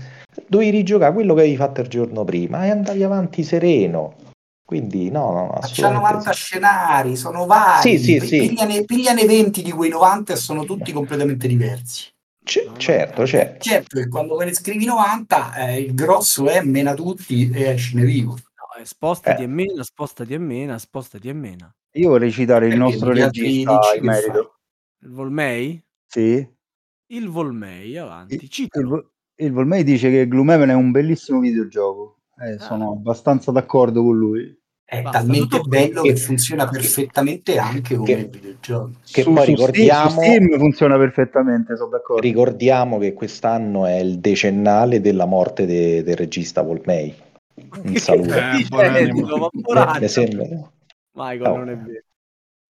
dovevi rigiocare quello che avevi fatto il giorno prima e andavi avanti sereno. Quindi no, no, Ma c'ha assolutamente 90 sì. scenari, sono vari. Sì, sì, sì. Pigliane, pigliane 20 di quei 90 e sono tutti completamente diversi. C- certo, certo. Certo che quando ve ne scrivi 90, eh, il grosso è mena tutti e escine vivo. No, eh, spostati Eh. e mena, spostati e mena, spostati e mena. Io vorrei citare il nostro regista in merito. Il Volmei? Sì. Il Volmei, avanti. Il, Citalo. Il Volmei dice che Gloomhaven è un bellissimo videogioco. Eh, Ah. sono abbastanza d'accordo con lui. È Basta, talmente bello che- che funziona perfettamente anche come che- videogioco. Che su, poi su ricordiamo, Steam, Steam funziona perfettamente, sono d'accordo. ricordiamo che quest'anno è il decennale della morte de- del regista Volmei. Un saluto. Eh, poraccio. mi sembra. Michael, Oh. non è vero.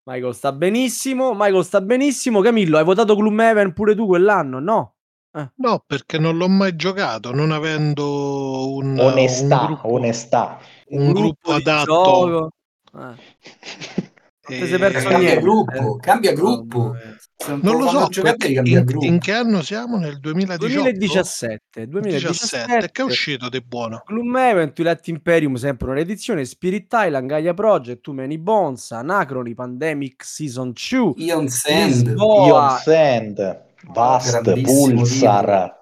Michael sta benissimo, Michael sta benissimo. Camillo, hai votato Gloomhaven pure tu quell'anno? No? Eh. No, perché non l'ho mai giocato, non avendo un, Onestà, un gruppo, onestà. un gruppo di adatto. gioco. Eh. Eh, Cambia niente. gruppo, cambia gruppo. Mamma mia. Se Non lo so, cambia in, gruppo. in che anno siamo? Nel 2018? 2017, 2017. 2017, che è uscito di buono? Gloomhaven, Twilight Imperium, sempre una edizione, Spirit Island, Gaia Project, Too Many Bones, Anacrony, Pandemic Season 2, Ion Sand, Ion Sand, Vast, Pulsar,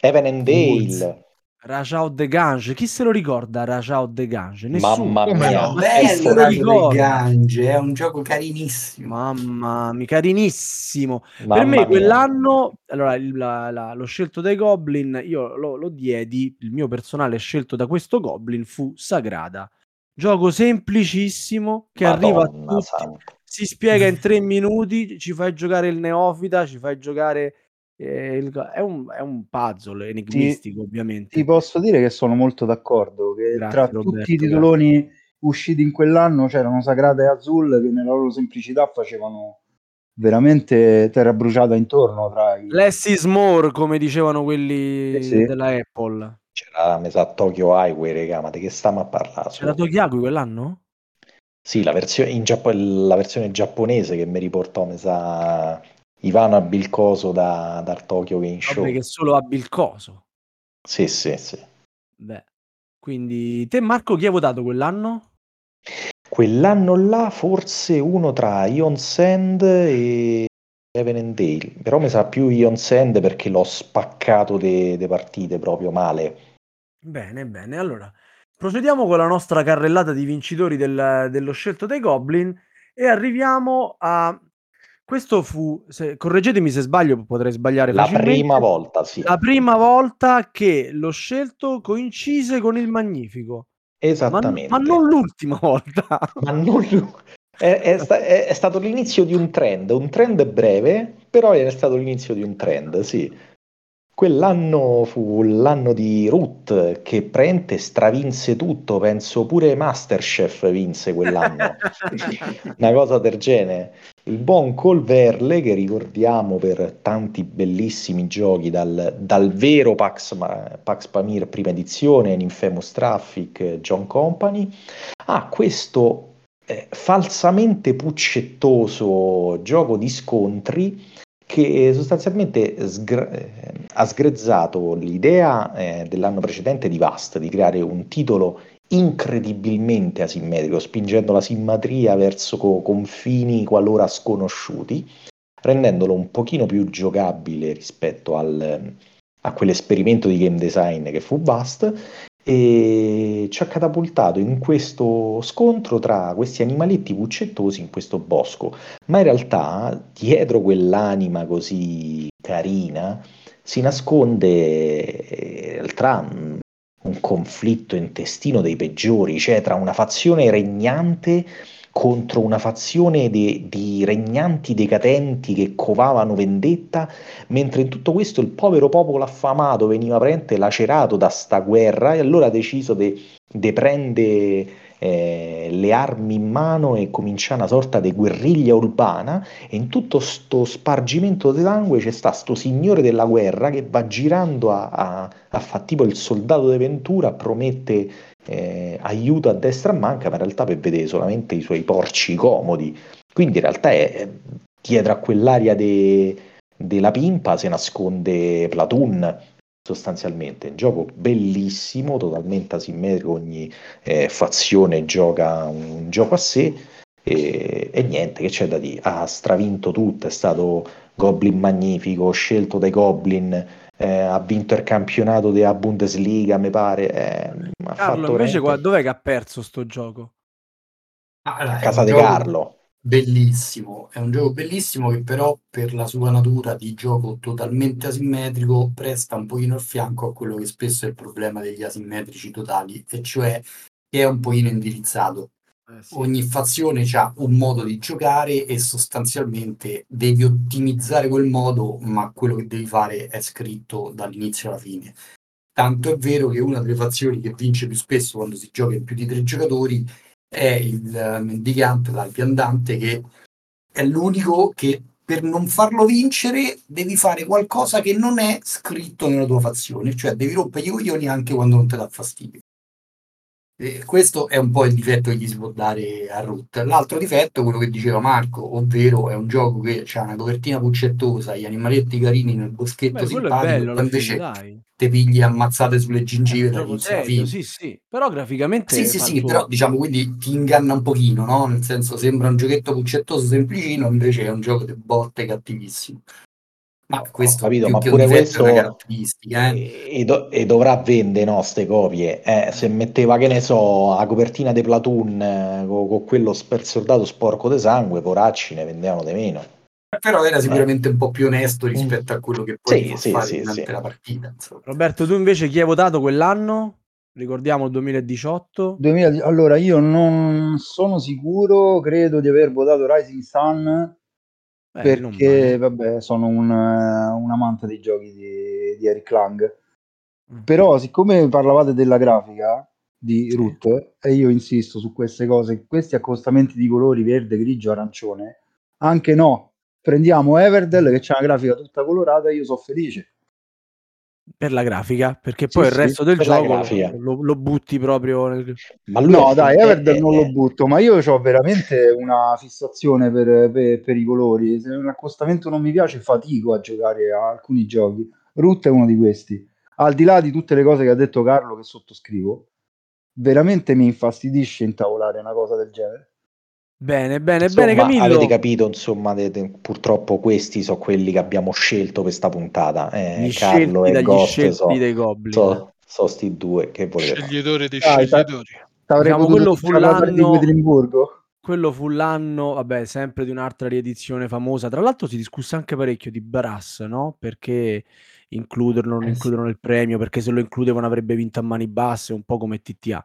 Heaven and. Dale. Rajao de Gange. Chi se lo ricorda Rajao de Gange? Nessuno. Mamma mia. no? Bello ricordo. del Gange, è un gioco carinissimo. Mamma mia, carinissimo. Mamma per me mia. quell'anno, allora il- la- la- lo scelto dai Goblin, io lo, lo diedi, il mio personale scelto da questo Goblin fu Sagrada. Gioco semplicissimo che arriva a Madonna tutti, santa. Si spiega in tre minuti, ci fai giocare il neofita, ci fai giocare... eh, il- è, un, è un puzzle enigmistico ovviamente. Ti posso dire che sono molto d'accordo che Grazie, tra Roberto, tutti i titoloni usciti in quell'anno c'erano Sagrada e Azul che nella loro semplicità facevano veramente terra bruciata intorno tra i... Less is more, come dicevano quelli Sì, sì. della Apple. C'era, mi sa, Tokyo Highway, regà, ma di che stiamo a parlare? C'era su? Tokiaku quell'anno? Sì, la versione, in Giappo- la versione giapponese che mi riportò, mi sa, Ivano Abilcoso da, dal Tokyo Game Show. Vabbè, che solo abbia il coso. Sì, sì, sì. Beh, quindi te Marco chi hai votato quell'anno? Quell'anno là forse uno tra Ion Sand e Heaven and Dale, però mi sa più Ion Sand perché l'ho spaccato de, de partite proprio male. Bene, bene. Allora, procediamo con la nostra carrellata di vincitori del- dello scelto dei Goblin e arriviamo a... Questo fu, se- correggetemi se sbaglio, potrei sbagliare La prima volta, sì. La prima volta che lo scelto coincise con il Magnifico. Ma, Esattamente. ma non l'ultima volta. Ma non lu- è, è sta- è stato l'inizio di un trend, un trend breve, però è stato l'inizio di un trend, sì. Quell'anno fu l'anno di Ruth che praticamente stravinse tutto, penso pure Masterchef vinse quell'anno, una cosa del genere. Il buon Colverle, che ricordiamo per tanti bellissimi giochi, dal, dal vero Pax, Pax Pamir prima edizione, in Infamous Traffic, John Company, ha questo eh, falsamente puccettoso gioco di scontri che sostanzialmente sgr- eh, ha sgrezzato l'idea eh, dell'anno precedente di Vast di creare un titolo incredibilmente asimmetrico, spingendo la simmetria verso co- confini qualora sconosciuti, rendendolo un pochino più giocabile rispetto al, a quell'esperimento di game design che fu Vast e ci ha catapultato in questo scontro tra questi animaletti puccettosi in questo bosco. Ma in realtà dietro quell'anima così carina si nasconde eh, in realtà un un conflitto intestino dei peggiori, cioè tra una fazione regnante contro una fazione de- di regnanti decadenti che covavano vendetta, mentre in tutto questo il povero popolo affamato veniva praticamente lacerato da sta guerra e allora ha deciso di prendere eh, le armi in mano e cominciare una sorta di guerriglia urbana e in tutto sto spargimento di sangue c'è sta sto signore della guerra che va girando a, a, a fa tipo il soldato di Ventura, promette eh, aiuto a destra a manca, ma in realtà per vedere solamente i suoi porci comodi. Quindi in realtà è, dietro a quell'aria de- della pimpa si nasconde Platoon sostanzialmente, un gioco bellissimo, totalmente asimmetrico, ogni eh, fazione gioca un gioco a sé e, e niente, che c'è da dire, ha stravinto tutto, è stato Goblin magnifico, scelto dai Goblin, eh, ha vinto il campionato della Bundesliga, mi pare. eh, ha Carlo, fatto invece, qua- dov'è che ha perso sto gioco? Allora, a casa di Carlo. Bellissimo, è un gioco bellissimo che però per la sua natura di gioco totalmente asimmetrico presta un pochino il fianco a quello che spesso è il problema degli asimmetrici totali, e cioè che è un pochino indirizzato. Eh. Ogni fazione ha un modo di giocare e sostanzialmente devi ottimizzare quel modo, ma quello che devi fare è scritto dall'inizio alla fine. Tanto è vero che una delle fazioni che vince più spesso quando si gioca in più di tre giocatori è il mendicante, il viandante, che è l'unico che per non farlo vincere devi fare qualcosa che non è scritto nella tua fazione, cioè devi rompere i coglioni anche quando non ti dà fastidio. E questo è un po' il difetto che gli si può dare a Root. L'altro difetto è quello che diceva Marco, ovvero è un gioco che ha una copertina puccettosa, gli animaletti carini nel boschetto Beh, simpatico, bello fine, invece te pigli ammazzate sulle alla serio, fine. sì, sì. Però graficamente Sì, sì, fa il sì, però diciamo quindi ti inganna un pochino, no? Nel senso sembra un giochetto puccettoso semplicino, invece è un gioco di botte cattivissimo. Ma questo capito, più ma pure questo eh. e, do- e dovrà vendere no, ste copie. Eh, se metteva, che ne so, la copertina di Platoon con, quello sper soldato sporco di sangue, poracci ne vendevano di meno. Però era Eh. sicuramente un po' più onesto Mm. rispetto a quello che poi Sì, fa sì, fare sì, durante sì. la partita. Insomma. Roberto, tu invece chi hai votato quell'anno? Ricordiamo il 2018. 2000 allora io non sono sicuro, credo di aver votato Rising Sun Eh, non perché male. vabbè sono un, eh, un amante dei giochi di, di Eric Lang. Mm. Però siccome parlavate della grafica di Sì. Root e io insisto su queste cose, questi accostamenti di colori verde, grigio, arancione, anche no, prendiamo Everdell che c'ha una grafica tutta colorata e io sono felice. Per la grafica, perché Sì, poi il sì, resto del per la gioco lo, lo- butti proprio nel... Ma lui No, dai, è- Everdell è- non lo butto, ma io ho veramente una fissazione per, per- per i colori. Se un accostamento non mi piace, fatico a giocare a alcuni giochi. Root è uno di questi. Al di là di tutte le cose che ha detto Carlo, che sottoscrivo, veramente mi infastidisce intavolare una cosa del genere. Bene, bene, bene Insomma, avete Camillo. capito, insomma, de- de- purtroppo questi sono quelli che abbiamo scelto per sta puntata. Eh, Gli Carlo scelti e dagli Ghost scelti so, dei Goblin. so, so sti due che volete fare. Sceglietore dei sa- sceglitori. Diciamo, quello fu parlare di l'anno- Quedlinburgo. Quello fu l'anno, vabbè, sempre di un'altra riedizione famosa. Tra l'altro si discusse anche parecchio di Brass, no? Perché includerlo o non Eh, sì. includerlo nel premio, perché se lo includevano avrebbe vinto a mani basse, un po' come TTA.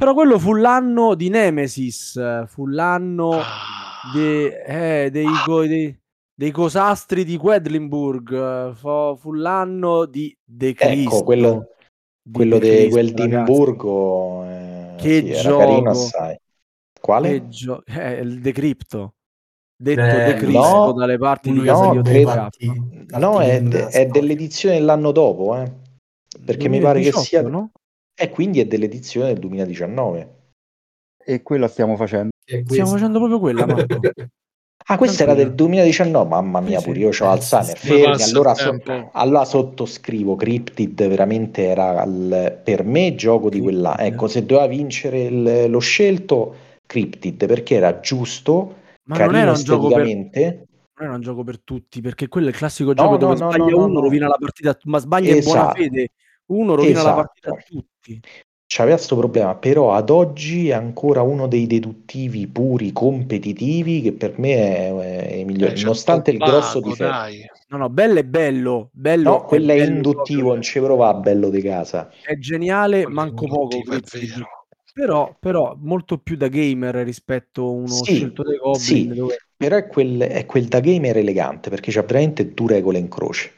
Però quello fu l'anno di Nemesis, eh, fu l'anno Ah. de- eh, dei, co- dei- dei cosastri di Quedlinburg, eh, fo- fu l'anno di De Cristo. Ecco, quello, di quello De di Cristo, Gueldimburgo eh, Che sì, era carino gioco. assai. Quale? Che gio- eh, il Decrypto. Detto Bello, De Cristo no, dalle parti di uno Casa no, credo- parti, No, è, è dell'edizione dell'anno dopo, eh. Perché mi pare che 2018, sia... no? E quindi è dell'edizione del 2019. E quella stiamo facendo. Stiamo facendo proprio quella, Marco. Ah, questa era del 2019? Mamma mia, Sì, pure io ho Eh, Alzheimer. Fermi, allora, so- allora sottoscrivo Cryptid, veramente era il- per me gioco di quella. Ecco, se doveva vincere il- lo scelto, Cryptid, perché era giusto, Ma non carino era un gioco per esteticamente. non era un gioco per tutti, perché quello è il classico gioco No, dove no, sbaglia no, no, uno, no. rovina la partita, ma sbaglia in buona Esatto. fede, uno rovina la partita a Esatto. tutti. C'aveva questo problema, però ad oggi è ancora uno dei deduttivi puri competitivi che per me è, è il migliore, Eh, nonostante il grosso difetto. dai. No, no, bello è bello, bello No, quello è bello induttivo, proprio, non ci prova bello di casa. è geniale, Quello è manco poco è vero. Però, però molto più da gamer rispetto a uno Sì, scelto dai Goblin sì, dove però è quel, è quel da gamer elegante perché c'ha veramente due regole in croce.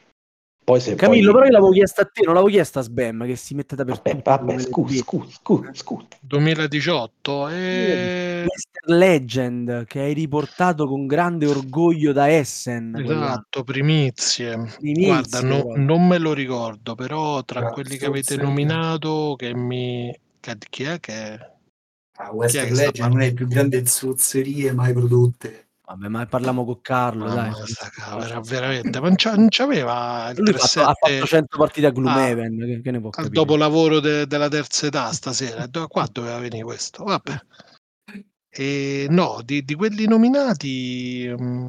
Poi se Camillo, poi... però io l'avevo chiesta a te, non l'avevo chiesta a Sbam che si mette Vabbè, dappertutto vabbè, le scusa, scusa, scusa, scusa. 2018 e... Mr. Legend che hai riportato con grande orgoglio da Essen. Esatto, primizie. Primizie Guarda, no- non me lo ricordo, però tra Ah, quelli che avete Forza nominato, che mi... che- chi è che... Ah, Western Legend è una delle più grandi zozzerie mai prodotte. Vabbè, ma parliamo con Carlo, Mamma dai. cavolo, veramente, ma non c'aveva il Lui ha fatto, ha 3-7 fatto 100 partite a ah, Gloomhaven, che, che ne può al capire? dopolavoro de- della terza età stasera. Qua doveva venire questo, vabbè. E no, di, di quelli nominati, mm,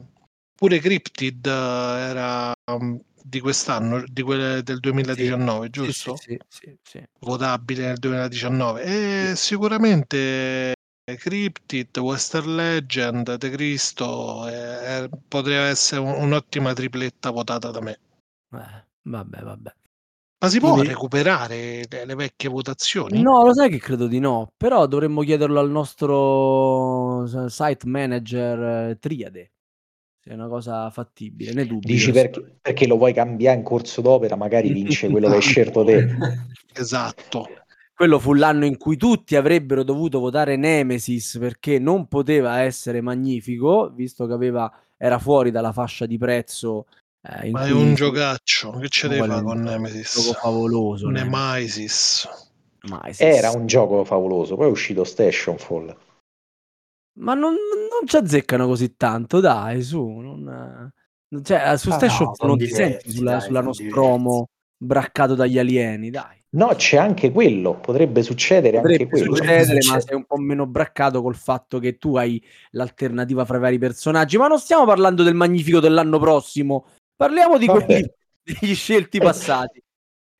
pure Cryptid eh, era mm, di quest'anno, di quelle del 2019, Sì, giusto? sì, sì, sì. Votabile nel 2019. E sicuramente Cryptid, Western Legend, De Cristo eh, eh, potrebbe essere un- un'ottima tripletta votata da me. Eh, vabbè, vabbè. Ma si può Quindi- recuperare le, le vecchie votazioni? No, lo sai che credo di no, però dovremmo chiederlo al nostro s- site manager eh, Triade, se è una cosa fattibile, ne dubito. Dici perché, perché lo vuoi cambiare in corso d'opera, magari vince quello che hai scelto te. Esatto. Quello fu l'anno in cui tutti avrebbero dovuto votare Nemesis perché non poteva essere magnifico, visto che aveva, era fuori dalla fascia di prezzo. Eh, in Ma è un giocaccio, che ce Ma ne qual è fa un con gioco- Nemesis? gioco favoloso. Nemesis. Sì, Era un gioco favoloso, poi è uscito Stationfall. Ma non, non ci azzeccano così tanto, dai, su. Non, cioè, su Ah, Station no, son non ti senti sulla, dai, sulla Nostromo braccato dagli alieni, dai. No, c'è anche quello, potrebbe succedere anche Potrebbe quello. succedere, ma sei un po' meno braccato col fatto che tu hai l'alternativa fra i vari personaggi. Ma non stiamo parlando del magnifico dell'anno prossimo, parliamo di Vabbè. quelli degli scelti passati.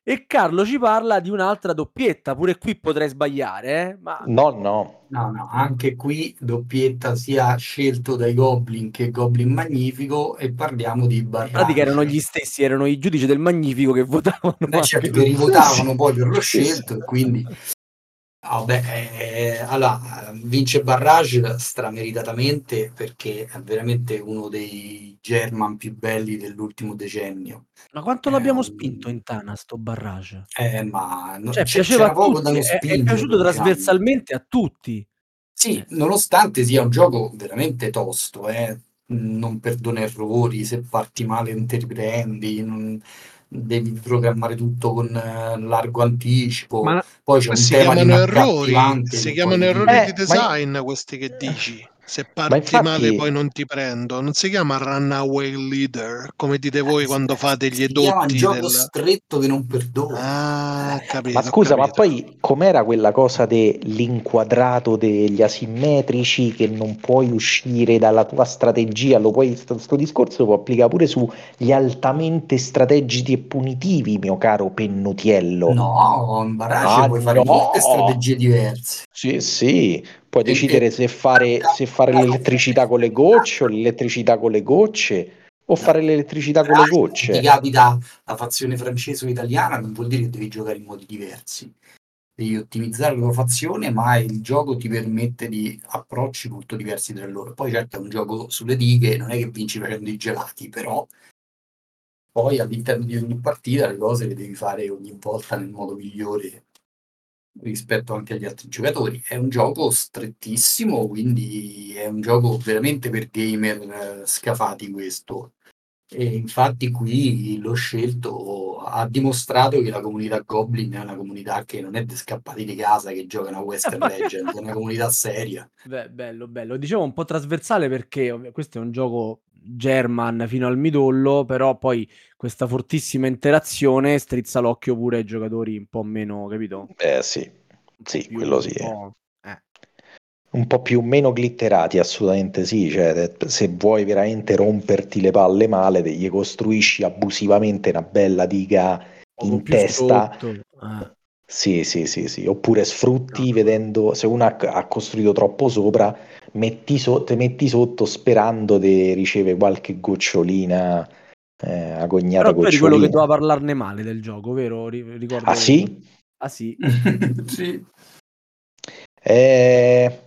E Carlo ci parla di un'altra doppietta, pure qui potrei sbagliare, eh? ma No, no. No, no, anche qui doppietta sia scelto dai Goblin che Goblin Magnifico e parliamo di in Barrage. pratica erano gli stessi, erano i giudici del Magnifico che votavano. Eh, certo, che rivotavano poi per lo scelto e quindi vabbè, eh, allora vince Barrage strameritatamente perché è veramente uno dei German più belli dell'ultimo decennio. Ma quanto l'abbiamo Eh, spinto in Tana sto barrage? Eh, ma no- Cioè, piaceva c'era a poco da non è, è spingere, piaciuto trasversalmente a tutti. Sì, nonostante sia un gioco veramente tosto, eh, non perdona errori, se parti male non ti riprendi, non- devi programmare tutto con eh, largo anticipo, Ma poi c'è un Si tema di chiamano errori, si chiamano errori Eh, di design questi che dici. Se parti infatti- male poi non ti prendo. Non si chiama runaway leader, come dite voi Eh, quando si- fate gli si chiama edotti gioco del... stretto che non perdona. Ah, Eh, capito. Ma scusa, ma capito. poi com'era quella cosa dell'inquadrato degli asimmetrici che non puoi uscire dalla tua strategia? Lo puoi, sto, sto discorso lo può applicare pure sugli altamente strategici e punitivi, mio caro Pennutiello. No, Barrage Ah, puoi fare no! molte strategie diverse. Sì, sì, puoi decidere se fare, se fare l'elettricità con le gocce o l'elettricità con le gocce o fare l'elettricità con le Se ti gocce. capita la fazione francese o italiana, non vuol dire che devi giocare in modi diversi. Devi ottimizzare la tua fazione, ma il gioco ti permette di approcci molto diversi tra loro. Poi certo è un gioco sulle dighe, non è che vinci facendo i gelati, però poi all'interno di ogni partita le cose le devi fare ogni volta nel modo migliore rispetto anche agli altri giocatori. È un gioco strettissimo, quindi è un gioco veramente per gamer eh, scafati questo. E infatti qui l'ho scelto, ha dimostrato che la comunità Goblin è una comunità che non è di scappati di casa che giocano a Western Legend, è una comunità seria. Beh, bello, bello. Dicevo un po' trasversale perché questo è un gioco German fino al midollo, però poi questa fortissima interazione strizza l'occhio pure ai giocatori un po' meno, capito? Eh sì, sì, più- quello sì. un po'- eh. un po' più meno glitterati, assolutamente sì. Cioè, se vuoi veramente romperti le palle male, gli costruisci abusivamente una bella diga in testa. sotto. Sì, sì, sì, sì. Oppure sfrutti No. vedendo se uno ha, ha costruito troppo sopra, metti, so- te metti sotto sperando di ricevere qualche gocciolina, eh, agognata Però tu eri quello che doveva parlarne male del gioco, vero? Ri- Ricordo Ah sì? Ah sì. sì. Eh,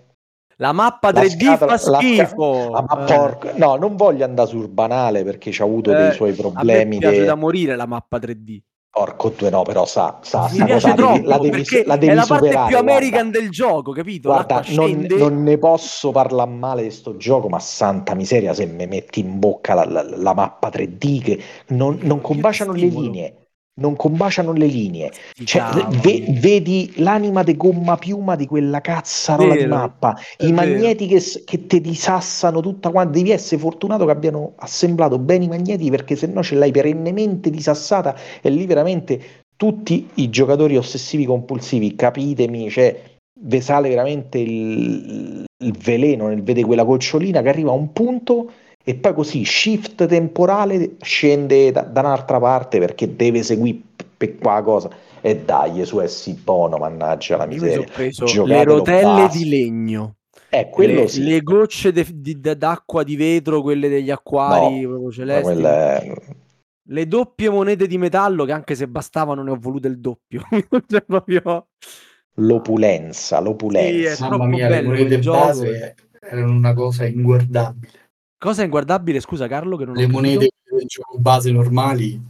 La mappa La 3D scatola- fa la schifo. Ah, ma Eh. porco- No, non voglio andare sul banale perché ci ha avuto Eh, dei suoi problemi. piace de- da morire la mappa 3D. Porco due, no, però sa, sa, Mi piace troppo la devi, la devi è la parte più American guarda. del gioco, capito? Guarda, non, non ne posso parlare male di sto gioco, ma santa miseria se mi metti in bocca la, la- la mappa 3D che non, non combaciano le linee. Non combaciano le linee. Cioè, ve- vedi l'anima di gomma piuma di quella cazzarola di Vero, mappa, è i magneti che, che te disassano tutta quanta. Devi essere fortunato che abbiano assemblato bene i magneti perché sennò ce l'hai perennemente disassata e lì veramente tutti i giocatori ossessivi compulsivi, capitemi, cioè, ve sale veramente il, il veleno nel vedere quella gocciolina che arriva a un punto e poi così shift temporale scende da, da un'altra parte perché deve seguire per qua cosa. E dai su è sì buono mannaggia la miseria. le rotelle basta. di legno, eh quello le, sì. le gocce de- di- de- d'acqua di vetro, quelle degli acquari No, proprio celesti, è- le doppie monete di metallo che anche se bastavano ne ho volute il doppio. Cioè, proprio... l'opulenza Sì, l'opulenza è Mamma mia, le monete base erano una cosa inguardabile. Cosa inguardabile, scusa Carlo, che non Le monete del gioco base normali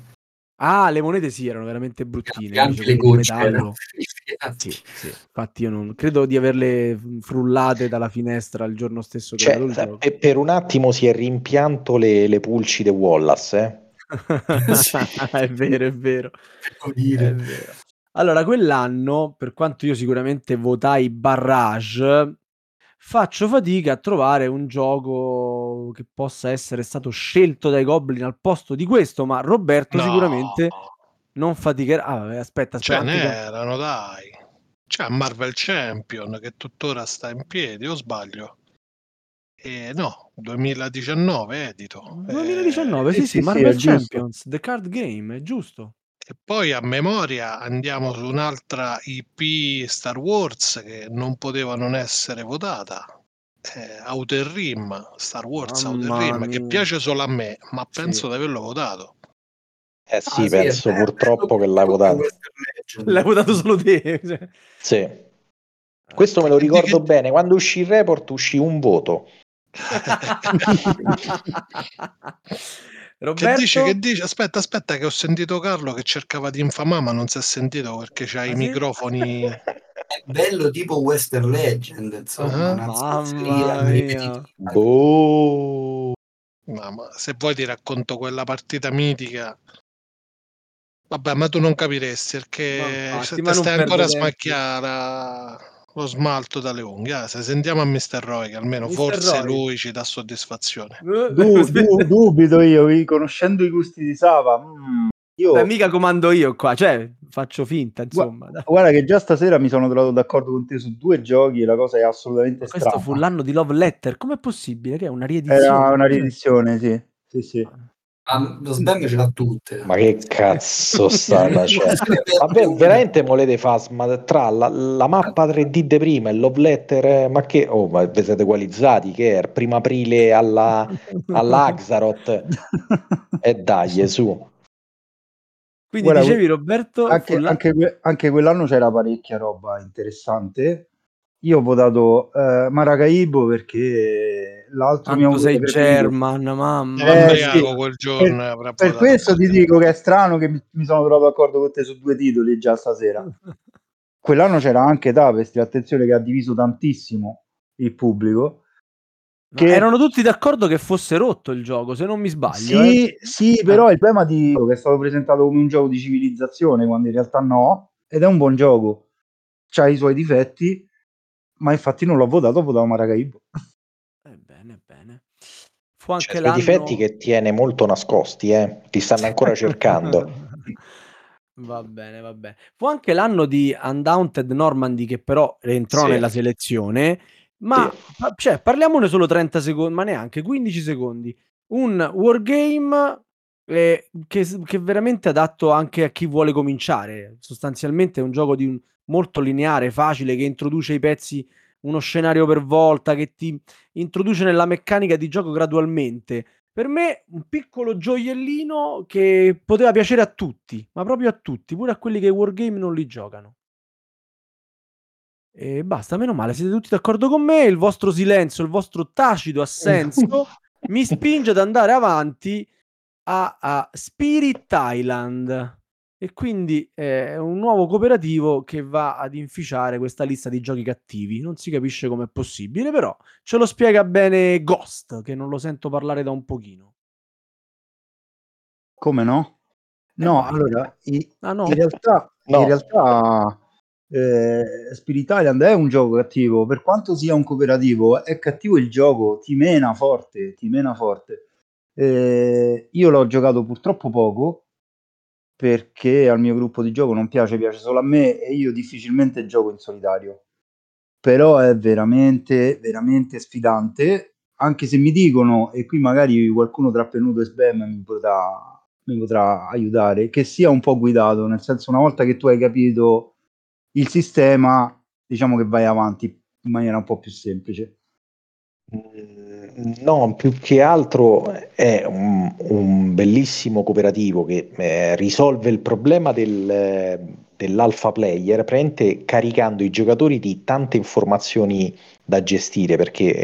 Ah, le monete sì, erano veramente bruttine. Anche le gocce Sì, sì. Infatti io non credo di averle frullate dalla finestra il giorno stesso Cioè, il gioco. pe- per un attimo si è rimpianto le, le pulci di Wallace, eh? È vero, è vero. Devo È dire. vero. Allora, quell'anno, per quanto io sicuramente votai Barrage, faccio fatica a trovare un gioco che possa essere stato scelto dai Goblin al posto di questo, ma Roberto No, sicuramente non faticherà. Ah, vabbè, aspetta, ce aspetta, Cam- n'erano, dai. C'è Marvel Champion che tuttora sta in piedi, o sbaglio? Eh, no, 2019 edito. 2019, Eh, sì, sì, sì, sì, sì, Marvel giusto. Champions, The Card Game, è giusto. E poi a memoria andiamo su un'altra IP Star Wars che non poteva non essere votata. Eh, Outer Rim, Star Wars Outer Mamma Rim, che mia. piace solo a me, ma Sì. penso di averlo votato. Eh Ah, sì, sì, penso è- è purtroppo bello che l'hai votato. L'hai votato solo te. cioè. Sì. Questo me lo ricordo che- bene, quando uscì il report uscì un voto. Che Roberto? dici, che dici? Aspetta, aspetta, che ho sentito Carlo che cercava di infamare, ma non si è sentito perché c'ha Ah, i sì? microfoni. È bello tipo Western Legend, insomma, Ah. una Mamma mia. boh. Ma, ma se vuoi ti racconto quella partita mitica. Vabbè, ma tu non capiresti perché infatti, ma non stai ancora a tempo. smacchiare lo smalto dalle unghie. ah, se sentiamo a Mr. Roy, che almeno Mr. forse Roy. lui ci dà soddisfazione. Du- du- dubito io, conoscendo i gusti di Sava, mm, io Beh, mica comando io qua, cioè faccio finta, insomma. dai. guarda che già stasera mi sono trovato d'accordo con te su due giochi e la cosa è assolutamente Questo fu strana. l'anno di Love Letter, com'è possibile? Che è una Era riedizione? una riedizione, sì. Sì, sì. Ah, lo Sbam ce l'ha tutte. Ma che cazzo sta facendo? Vabbè, veramente volete fare tra la, la mappa 3D di prima e il love letter? eh, Ma che... Oh, ma vi siete equalizzati? Che è il primo aprile alla, all'Axaroth? E dai, su. Quindi Guarda, dicevi Roberto, anche, anche anche quell'anno c'era parecchia roba interessante. Io ho votato eh, Maracaibo perché l'altro mi ha quanto avuto sei preferito. German, mamma. Eh, sì. quel giorno. Per- avrà Per votato. questo ti dico che è strano che mi, mi sono trovato d'accordo con te su due titoli già stasera. Quell'anno c'era anche Tapestry, attenzione che ha diviso tantissimo il pubblico. Che- erano tutti d'accordo che fosse rotto il gioco, se non mi sbaglio. eh. Sì, sì, però il problema di che è stato presentato come un gioco di civilizzazione quando in realtà no, ed è un buon gioco. C'ha i suoi difetti, ma infatti non l'ho votato, ho votato Maracaibo. Eh, bene, bene. Fu anche C'è quei l'anno... difetti che tiene molto nascosti, eh. Ti stanno ancora cercando. va bene, va bene. Fu anche l'anno di Undaunted Normandy che però rientrò Sì. nella selezione, ma Sì. cioè, parliamone solo 30 secondi, ma neanche 15 secondi. Un wargame eh, che, che è veramente adatto anche a chi vuole cominciare. Sostanzialmente è un gioco di un- molto lineare, facile, che introduce i pezzi, uno scenario per volta, che ti introduce nella meccanica di gioco gradualmente. Per me un piccolo gioiellino che poteva piacere a tutti, ma proprio a tutti, pure a quelli che i wargame non li giocano. E basta, meno male, siete tutti d'accordo con me, il vostro silenzio, il vostro tacito assenso mi spinge ad andare avanti a, a Spirit Island. E quindi eh, è un nuovo cooperativo che va ad inficiare questa lista di giochi cattivi. Non si capisce com'è possibile, però ce lo spiega bene Ghost, che non lo sento parlare da un pochino. Come no? No, vai. allora, i- Ah no? in realtà, No. in realtà eh, Spirit Island è un gioco cattivo, per quanto sia un cooperativo, è cattivo il gioco, ti mena forte, ti mena forte. Eh, io l'ho giocato purtroppo poco perché al mio gruppo di gioco non piace, piace solo a me e io difficilmente gioco in solitario. Però è veramente, veramente sfidante, anche se mi dicono, e qui magari qualcuno tra Penuto e Sbam mi potrà, mi potrà aiutare, che sia un po' guidato, nel senso una volta che tu hai capito il sistema, diciamo che vai avanti in maniera un po' più semplice. Mm, No, più che altro è un, un bellissimo cooperativo che eh, risolve il problema del, dell'alpha player, praticamente caricando i giocatori di tante informazioni da gestire, perché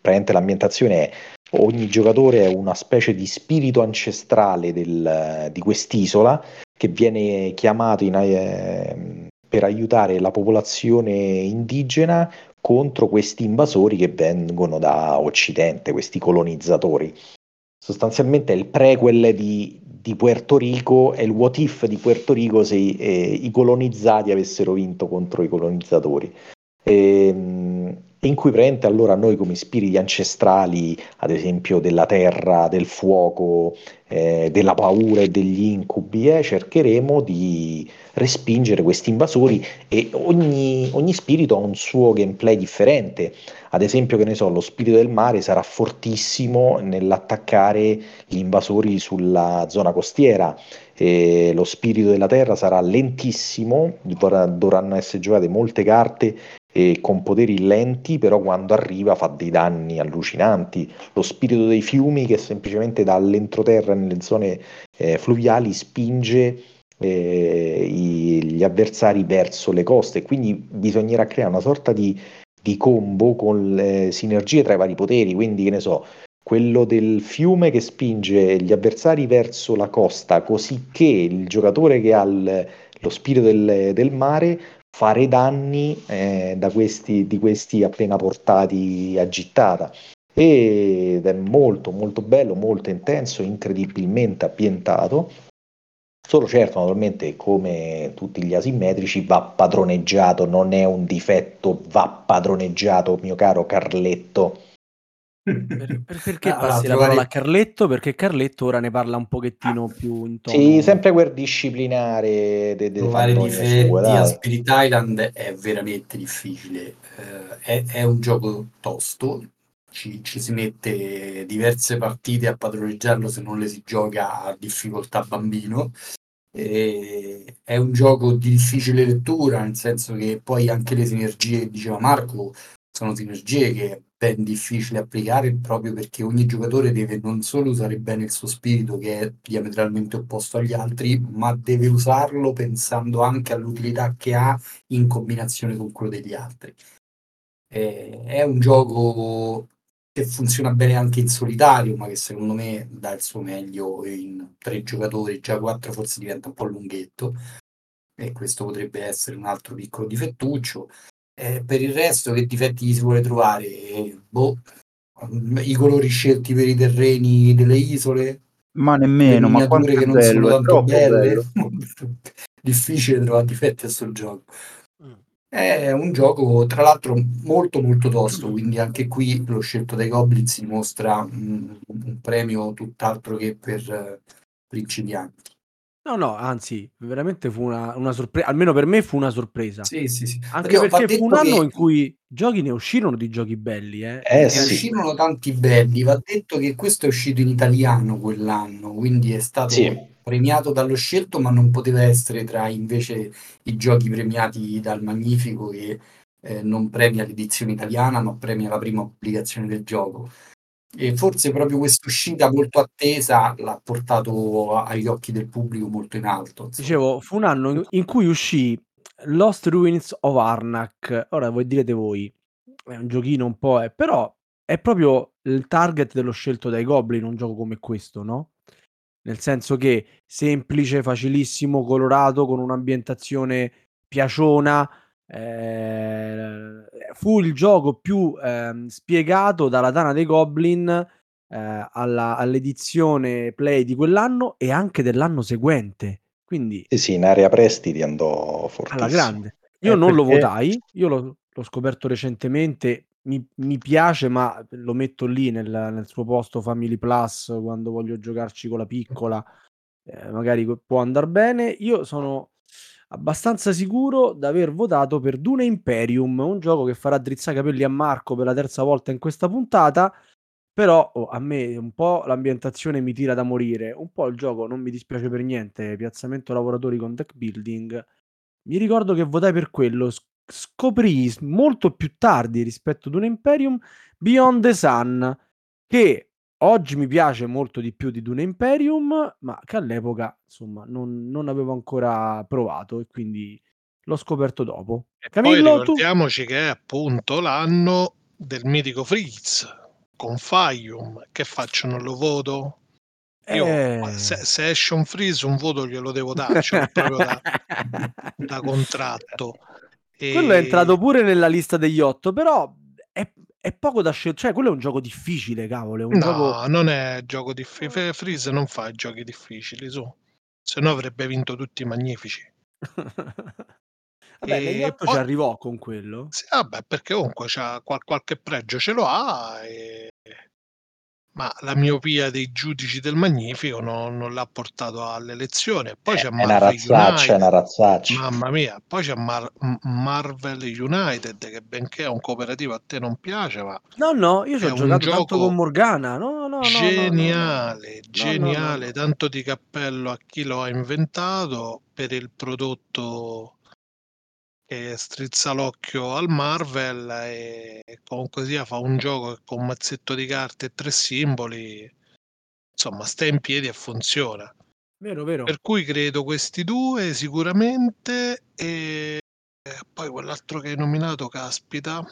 eh, l'ambientazione è ogni giocatore è una specie di spirito ancestrale del, di quest'isola che viene chiamato in, eh, per aiutare la popolazione indigena contro questi invasori che vengono da Occidente, questi colonizzatori. Sostanzialmente è il prequel di, di Puerto Rico, è il what if di Puerto Rico se eh, i colonizzati avessero vinto contro i colonizzatori. E, in cui praticamente allora noi come spiriti ancestrali, ad esempio della terra, del fuoco, eh, della paura e degli incubi, eh, cercheremo di respingere questi invasori e ogni, ogni spirito ha un suo gameplay differente. Ad esempio, che ne so, lo spirito del mare sarà fortissimo nell'attaccare gli invasori sulla zona costiera, e lo spirito della terra sarà lentissimo, dovranno essere giocate molte carte e con poteri lenti, però quando arriva fa dei danni allucinanti. Lo spirito dei fiumi che semplicemente dall'entroterra nelle zone eh, fluviali spinge eh, i, gli avversari verso le coste, quindi bisognerà creare una sorta di, di combo con le sinergie tra i vari poteri, quindi che ne so, quello del fiume che spinge gli avversari verso la costa, così che il giocatore che ha il, lo spirito del, del mare fare danni eh, da questi, di questi appena portati a gittata ed è molto molto bello, molto intenso, incredibilmente ambientato. Solo certo, naturalmente, come tutti gli asimmetrici, va padroneggiato, non è un difetto, va padroneggiato, mio caro Carletto. Per, per, perché ah, passi la parola a Carletto? Perché Carletto ora ne parla un pochettino ah, più in tono. Sì, sempre quel disciplinare de, de trovare difetti sue, a Spirit Island è veramente difficile. Eh, è, è, un gioco tosto, ci, ci, si mette diverse partite a padroneggiarlo se non le si gioca a difficoltà bambino. E è un gioco di difficile lettura, nel senso che poi anche le sinergie che diceva Marco sono sinergie che è ben difficile applicare proprio perché ogni giocatore deve non solo usare bene il suo spirito che è diametralmente opposto agli altri, ma deve usarlo pensando anche all'utilità che ha in combinazione con quello degli altri. Eh, è un gioco che funziona bene anche in solitario, ma che secondo me dà il suo meglio in tre giocatori, già quattro forse diventa un po' lunghetto e questo potrebbe essere un altro piccolo difettuccio. Eh, per il resto, che difetti gli si vuole trovare? Eh, boh, I colori scelti per i terreni delle isole? Ma nemmeno, ma quanto che non bello, sono tanto belle. Difficile trovare difetti a sto gioco. Mm. È un gioco, tra l'altro, molto molto tosto, quindi anche qui lo scelto dai Goblins dimostra un, un premio tutt'altro che per uh, principianti. No, no, anzi, veramente fu una, una sorpresa, almeno per me fu una sorpresa. Sì, sì, sì. Anche Perché perché fu un anno che... in cui giochi ne uscirono di giochi belli, eh. Eh, ne sì. uscirono tanti belli. Va detto che questo è uscito in italiano quell'anno, quindi è stato sì. premiato dallo scelto, ma non poteva essere tra invece i giochi premiati dal Magnifico che eh, non premia l'edizione italiana, ma premia la prima pubblicazione del gioco. E forse proprio questa uscita molto attesa l'ha portato agli occhi del pubblico molto in alto. Insomma. Dicevo, fu un anno in cui uscì Lost Ruins of Arnak. Ora voi direte voi, è un giochino un po', è, però è proprio il target dello scelto dai Goblin, un gioco come questo, no? Nel senso che semplice, facilissimo, colorato, con un'ambientazione piaciona, eh, fu il gioco più eh, spiegato dalla Tana dei Goblin eh, alla, all'edizione Play di quell'anno e anche dell'anno seguente. Quindi, sì, sì, in area prestiti andò fortissimo. Alla grande. Io non perché... lo votai, io l'ho, l'ho scoperto recentemente. Mi, mi, piace, ma lo metto lì nel, nel, suo posto Family Plus quando voglio giocarci con la piccola. Eh, magari può andare bene. Io sono abbastanza sicuro di aver votato per Dune Imperium, un gioco che farà drizzare i capelli a Marco per la terza volta in questa puntata. Però oh, a me un po' l'ambientazione mi tira da morire, un po' il gioco non mi dispiace per niente, piazzamento lavoratori con deck building. Mi ricordo che votai per quello, scoprì molto più tardi rispetto ad un Imperium Beyond the Sun, che Oggi mi piace molto di più di Dune Imperium, ma che all'epoca, insomma, non, non avevo ancora provato e quindi l'ho scoperto dopo. E Camillo, poi ricordiamoci tu? che è appunto l'anno del mitico Fritz, Confaium, che faccio? Non lo voto? Io Eh. se, se esce un freeze un voto glielo devo dare, cioè proprio da, da contratto. Quello è E- entrato pure nella lista degli otto, però è, poco da scegliere. Cioè, quello è un gioco difficile, cavolo. No, gioco. non è gioco difficile. Freeze non fa giochi difficili, su. Se no avrebbe vinto tutti i magnifici. Vabbè, E poi- ci arrivò con quello. Sì, vabbè, perché comunque c'ha qual- qualche pregio ce lo ha, e- ma la miopia dei giudici del Magnifico non, non l'ha portato alle elezioni. E Poi c'è È una Marvel razzaccia, è una United. razzaccia. Mamma mia, poi c'è Mar- Marvel United che benché è un cooperativo a te non piace, ma No, no, io ci È ho giocato tanto con Morgana. No, no, no, no, no, no. geniale, no, geniale, no. tanto di cappello a chi lo ha inventato per il prodotto che strizza l'occhio al Marvel e comunque sia fa un gioco con un mazzetto di carte e tre simboli, insomma, sta in piedi e funziona. Vero, vero. Per cui credo questi due sicuramente e poi quell'altro che hai nominato, caspita,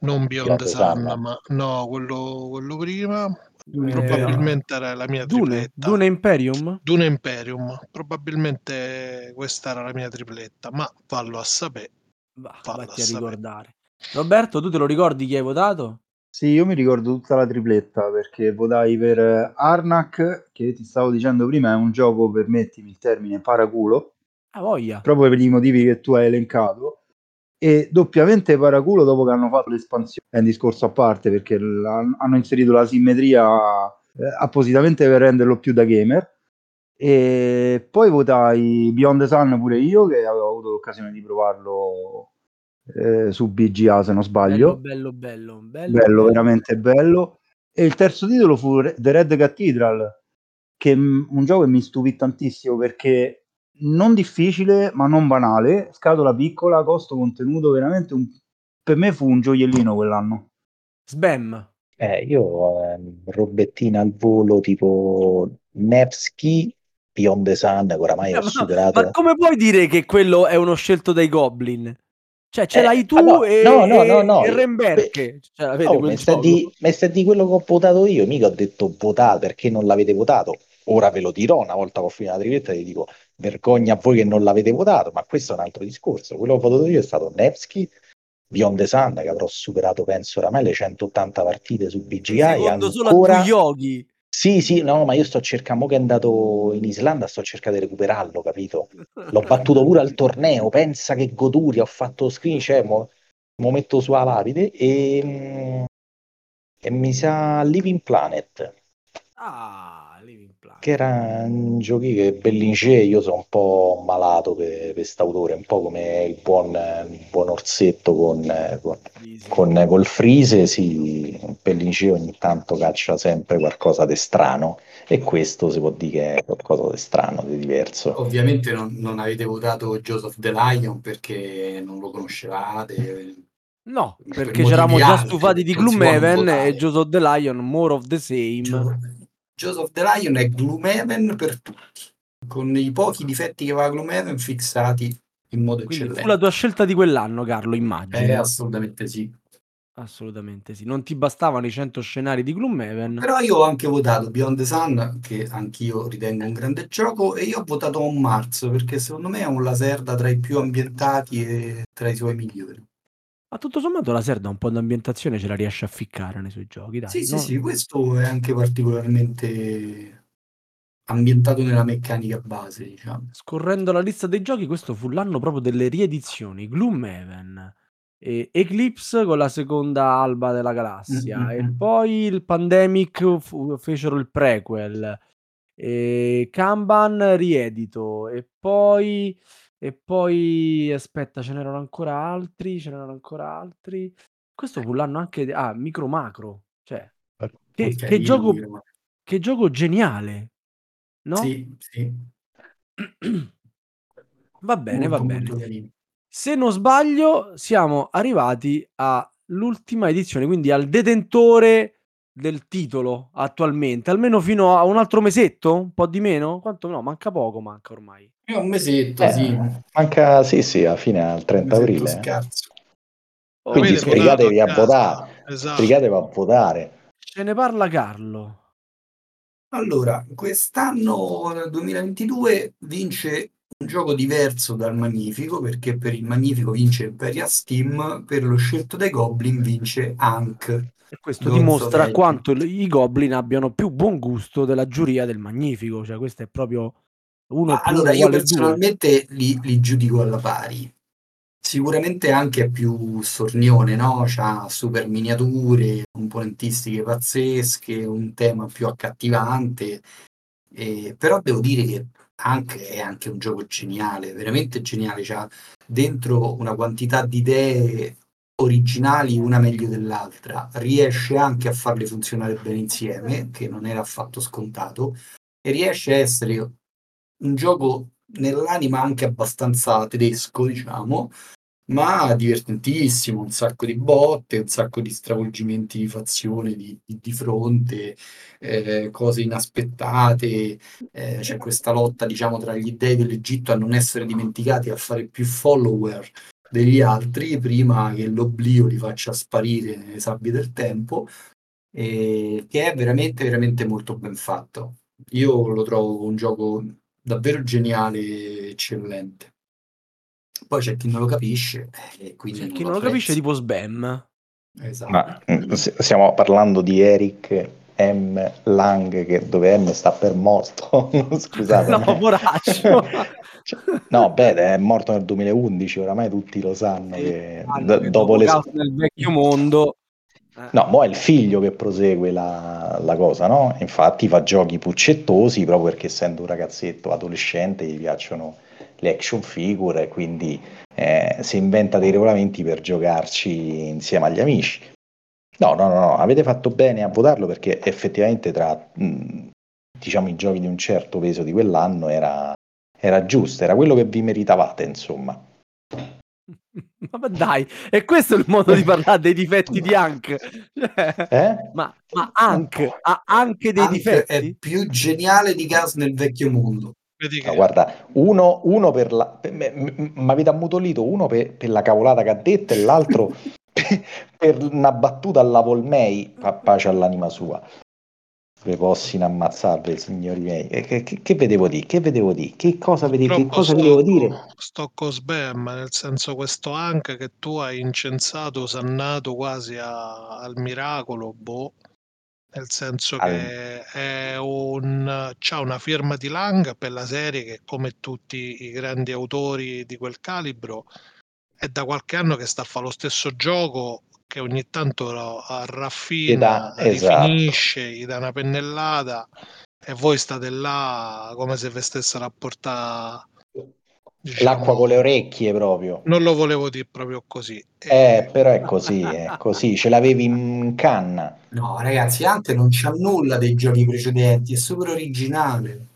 non Beyond Sun, Sun. ma no, quello, quello prima, Eh, probabilmente era la mia Dune, tripletta. Dune Imperium? Dune Imperium, probabilmente questa era la mia tripletta, ma vallo a sapere. Va, Fallo vatti a a sapere. ricordare. Roberto, tu te lo ricordi chi hai votato? Sì, io mi ricordo tutta la tripletta perché votai per Arnak, che ti stavo dicendo prima, è un gioco, permettimi il termine, paraculo, Ah, voglia. proprio per i motivi che tu hai elencato, e doppiamente paraculo dopo che hanno fatto l'espansione. È un discorso a parte perché hanno inserito la simmetria eh, appositamente per renderlo più da gamer. E poi votai Beyond the Sun pure io, che avevo avuto l'occasione di provarlo eh, su BGA se non sbaglio Bello, bello, bello. Bello, bello, veramente bello. E il terzo titolo fu The Red Cathedral, che è un gioco che mi stupì tantissimo perché non difficile, ma non banale, scatola piccola, costo contenuto, veramente un... per me fu un gioiellino quell'anno. Sbam. Eh, io ehm, robettina al volo tipo Nevsky, Beyond the Sun, che oramai Eh, ho ma, superato. ma come puoi dire che quello è uno scelto dai Goblin? Cioè, ce Eh, l'hai tu ah, no, e, no, no, no, no. e. Cioè, Oh, sta di, ma sta di quello che ho votato io, mica ho detto votate perché non l'avete votato. Ora ve lo dirò una volta che ho finito la tripletta, vi dico vergogna a voi che non l'avete votato, ma questo è un altro discorso. Quello che ho votato io è stato Nevsky, Beyond the Sun, che avrò superato, penso, oramai le 180 partite su BGI. secondo solo a ancora... Yogi. Sì, sì, no, ma io sto cercando, che è andato in Islanda, sto cercando di recuperarlo, capito? L'ho battuto pure al torneo, pensa che goduria, ho fatto screen, cioè, mo, mo metto sulla lapide e, mm, e mi sa Living Planet, Ah. Che era un giochi che Bellinger, io sono un po' malato per quest'autore, un po' come il buon, il buon Orsetto con, con, con col Frise, sì, Bellinger ogni tanto caccia sempre qualcosa di strano e questo si può dire che è qualcosa di strano, di diverso. Ovviamente non, non avete votato Joseph the Lion perché non lo conoscevate. No, Per perché motivi c'eravamo già altri, stufati di Gloomhaven e Joseph the Lion, more of the same. Joseph the Lion è Gloomhaven per tutti, con i pochi difetti che aveva Gloomhaven fissati in modo Quindi fu eccellente. la tua scelta di quell'anno, Carlo, immagino. Eh, assolutamente sì. Assolutamente sì. Non ti bastavano i 100 scenari di Gloomhaven. Però io ho anche votato Beyond the Sun, che anch'io ritengo un grande gioco, e io ho votato On Mars perché secondo me è un laserda tra i più ambientati e tra i suoi migliori. Ma tutto sommato la Serda un po' d'ambientazione ce la riesce a ficcare nei suoi giochi, dai. Sì, sì, no? sì, questo è anche particolarmente ambientato nella meccanica base, diciamo. Scorrendo la lista dei giochi, questo fu l'anno proprio delle riedizioni. Gloomhaven, e Eclipse con la seconda alba della galassia, Mm, mm, e mm. poi il Pandemic fu- fecero il prequel, e Kanban riedito, e poi... E poi, aspetta, ce n'erano ancora altri, ce n'erano ancora altri. Questo fu l'anno anche... Ah, Micro Macro. Cioè, che, Ok, che io gioco, che gioco geniale, no? Sì, sì. Va bene, va Molto, bene. molto carino. Se non sbaglio, siamo arrivati all'ultima edizione, quindi al detentore del titolo attualmente, almeno fino a un altro mesetto, un po' di meno? Quanto no, manca poco, manca ormai. È un mesetto, Eh, sì. Manca, sì, sì, alla fine al 30 mesetto aprile. scarso. Quindi Avete sbrigatevi a votato a votare. Esatto. Sbrigatevi a votare. Ce ne parla Carlo. Allora, quest'anno nel 2022 vince un gioco diverso dal Magnifico, perché per il Magnifico vince Imperial Steam, per lo scelto dai Goblin vince Hank. E questo Gonzo dimostra Vecchio. quanto i Goblin abbiano più buon gusto della giuria del Magnifico. Cioè, questo è proprio uno più allora, io personalmente li, li giudico alla pari. Sicuramente anche è più sornione, no? C'ha super miniature, componentistiche pazzesche, un tema più accattivante. Eh, però devo dire che anche, è anche un gioco geniale, veramente geniale. C'ha dentro una quantità di idee originali, una meglio dell'altra. Riesce anche a farle funzionare bene insieme, che non era affatto scontato, e riesce a essere un gioco nell'anima anche abbastanza tedesco, diciamo, ma divertentissimo, un sacco di botte, un sacco di stravolgimenti di fazione, di, di- di fronte, eh, cose inaspettate, eh, c'è questa lotta, diciamo, tra gli dei dell'Egitto a non essere dimenticati, a fare più follower degli altri prima che l'oblio li faccia sparire nelle sabbie del tempo, e che è veramente, veramente molto ben fatto. Io lo trovo un gioco davvero geniale e eccellente. Poi c'è chi non lo capisce e quindi non chi non lo capisce, tipo Sbam. Esatto. Ma mm, stiamo parlando di Eric M. Lang, che, dove M sta per morto. Scusate. No, poraccio. No, beh, è morto nel 2011, oramai tutti lo sanno. Sì, Che, sanno d- dopo le... Nel vecchio mondo. eh, No, mo è il figlio che prosegue la, la cosa, no? Infatti fa giochi puccettosi proprio perché essendo un ragazzetto adolescente gli piacciono le action figure e quindi eh, si inventa dei regolamenti per giocarci insieme agli amici. No, no, no, no, avete fatto bene a votarlo perché effettivamente tra mh, diciamo i giochi di un certo peso di quell'anno era, era giusto, era quello che vi meritavate, insomma. Ma dai, e questo è il modo di parlare dei difetti di Hank. Cioè, Eh? ma, ma Hank ha anche dei Hank è difetti? più geniale di Gas nel vecchio mondo. Vedi che guarda, uno, uno per la. Mi avete ammutolito uno per, per la cavolata che ha detto e l'altro per, per una battuta alla Volmei. Fa pace all'anima sua. Vi possono ammazzarvi, signori miei. Che, che, che vedevo di? Che vedevo di? Che cosa, vede- che cosa sto, volevo dire? sto con Sbam, nel senso questo anche che tu hai incensato, osannato quasi a- al miracolo, boh, nel senso che è un, una firma di Lang per la serie che come tutti i grandi autori di quel calibro è da qualche anno che sta a fare lo stesso gioco che ogni tanto lo raffina, Gli dà- esatto. rifinisce, gli dà una pennellata e voi state là come se vi stessero a portare diciamo, L'acqua con le orecchie proprio. non lo volevo dire proprio così Eh, però è così, è così. Ce l'avevi in canna. No, ragazzi, Hank non c'ha nulla dei giochi precedenti, è super originale.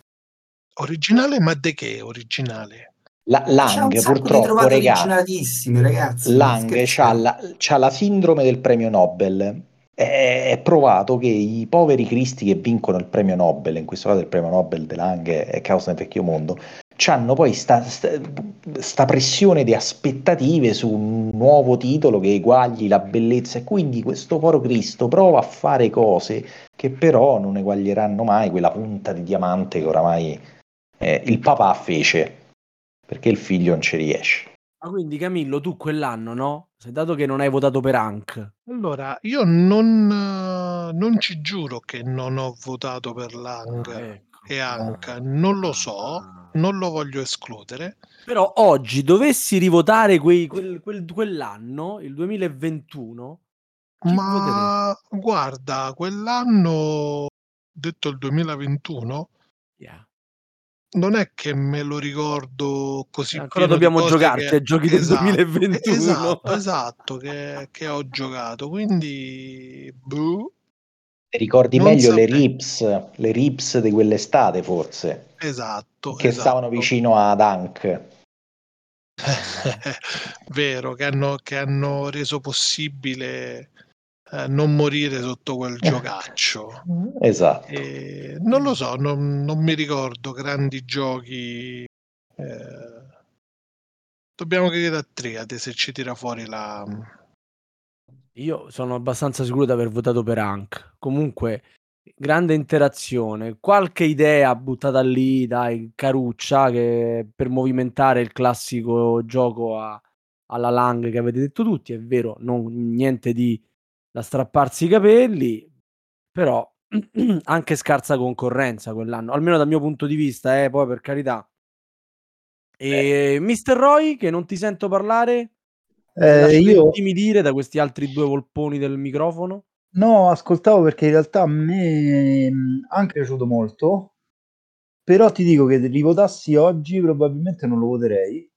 originale ma de che originale La, C'ha un Lang, di purtroppo, originatissime, ragazzi. Lang c'ha la, c'ha la sindrome del premio Nobel. È, è provato che i poveri cristi che vincono il premio Nobel, in questo caso il premio Nobel di Lang è Causa nel vecchio mondo, hanno poi sta, sta, sta pressione di aspettative su un nuovo titolo che eguagli la bellezza e quindi questo povero Cristo prova a fare cose che però non eguaglieranno mai quella punta di diamante che oramai eh, il papà fece perché il figlio non ci riesce. Ma quindi Camillo, tu quell'anno, no? Se dato che non hai votato per Hank, allora io non, eh, non ci giuro che non ho votato per Lang Ah, ecco. E Anka non lo so Ah. non lo voglio escludere Però oggi dovessi rivotare quei- quel- quel- quell'anno, il 2021, chi voteresti? ma guarda quell'anno detto il 2021 Yeah. non è che me lo ricordo così Ancora dobbiamo giocarci che- ai giochi del Esatto, 2021. esatto, esatto che, che ho giocato quindi boh, Ricordi Non meglio le saprei. rips, le rips di quell'estate forse, esatto che esatto. stavano vicino ad Hank. vero che hanno, che hanno reso possibile eh, non morire sotto quel giocaccio Esatto. E non lo so, non, non mi ricordo grandi giochi. eh, Dobbiamo chiedere a Triade se ci tira fuori la. Io sono abbastanza sicuro di aver votato per Hank. Comunque, grande interazione, qualche idea buttata lì, dai, caruccia, che per movimentare il classico gioco a alla Lang che avete detto tutti, è vero, non niente di da strapparsi i capelli, però anche scarsa concorrenza quell'anno, almeno dal mio punto di vista, eh, poi per carità. E Mister Roy, che non ti sento parlare? Eh, io intimidire da questi altri due volponi del microfono? no, ascoltavo perché in realtà a me mh, anche piaciuto molto, però ti dico che rivotassi oggi probabilmente non lo voterei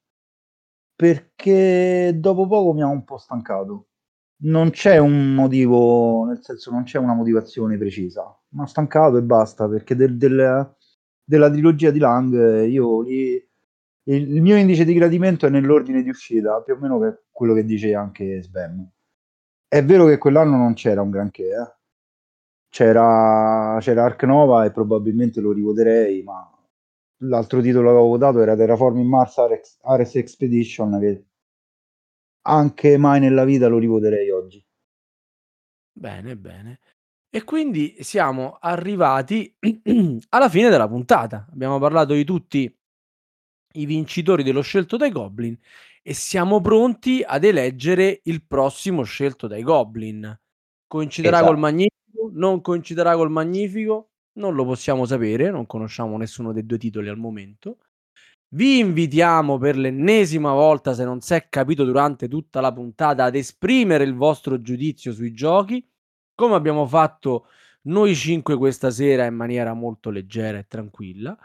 perché dopo poco mi ha un po' stancato. Non c'è un motivo, nel senso non c'è una motivazione precisa, mi ha stancato e basta perché del- del- della trilogia di Lang io lì il, mio indice di gradimento è nell'ordine di uscita, più o meno che quello che dice anche Sbam. È vero che quell'anno non c'era un granché, eh. C'era, c'era Ark Nova e probabilmente lo rivoterei, ma l'altro titolo che avevo votato era Terraforming Mars Ares, Ares Expedition, che anche mai nella vita lo rivoterei oggi. Bene, bene. E quindi siamo arrivati alla fine della puntata. Abbiamo parlato di tutti i vincitori dello scelto dai Goblin e siamo pronti ad eleggere il prossimo scelto dai Goblin. Coinciderà Esatto. col Magnifico? Non coinciderà col Magnifico? Non lo possiamo sapere, non conosciamo nessuno dei due titoli al momento. Vi invitiamo per l'ennesima volta, se non si è capito durante tutta la puntata, ad esprimere il vostro giudizio sui giochi, come abbiamo fatto noi cinque questa sera in maniera molto leggera e tranquilla.